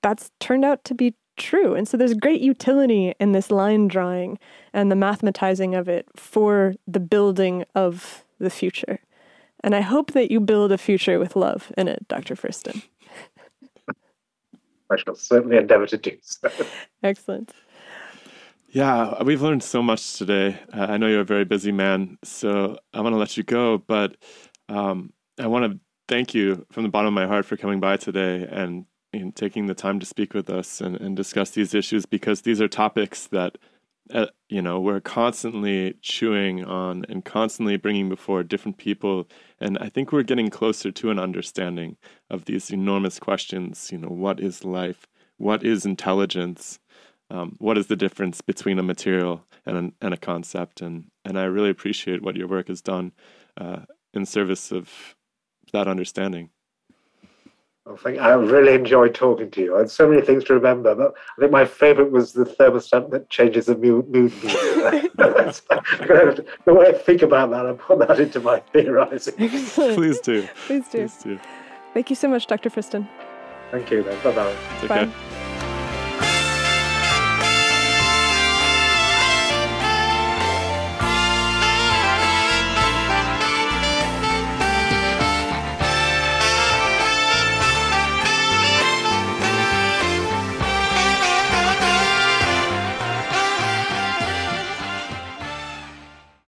S2: that's turned out to be true. And so there's great utility in this line drawing and the mathematizing of it for the building of the future. And I hope that you build a future with love in it, Dr. Friston. (laughs)
S4: I shall certainly endeavor to do so. (laughs)
S2: Excellent.
S1: Yeah, we've learned so much today. Uh, I know you're a very busy man, so I want to let you go, but um, I want to thank you from the bottom of my heart for coming by today and, taking the time to speak with us and, and discuss these issues because these are topics that uh, you know we're constantly chewing on and constantly bringing before different people and i think we're getting closer to an understanding of these enormous questions you know what is life what is intelligence um, what is the difference between a material and a, and a concept and and i really appreciate what your work has done uh, in service of that understanding
S4: Well, thank, I really enjoyed talking to you. I had so many things to remember, but I think my favourite was the thermostat that changes the mood. mood the way I think about that, I put that into my theorising.
S1: Please do
S2: Please do.
S1: please do
S2: Thank you so much, Dr. Friston.
S4: Thank you, then. Bye bye.
S1: It's
S2: Bye.
S1: okay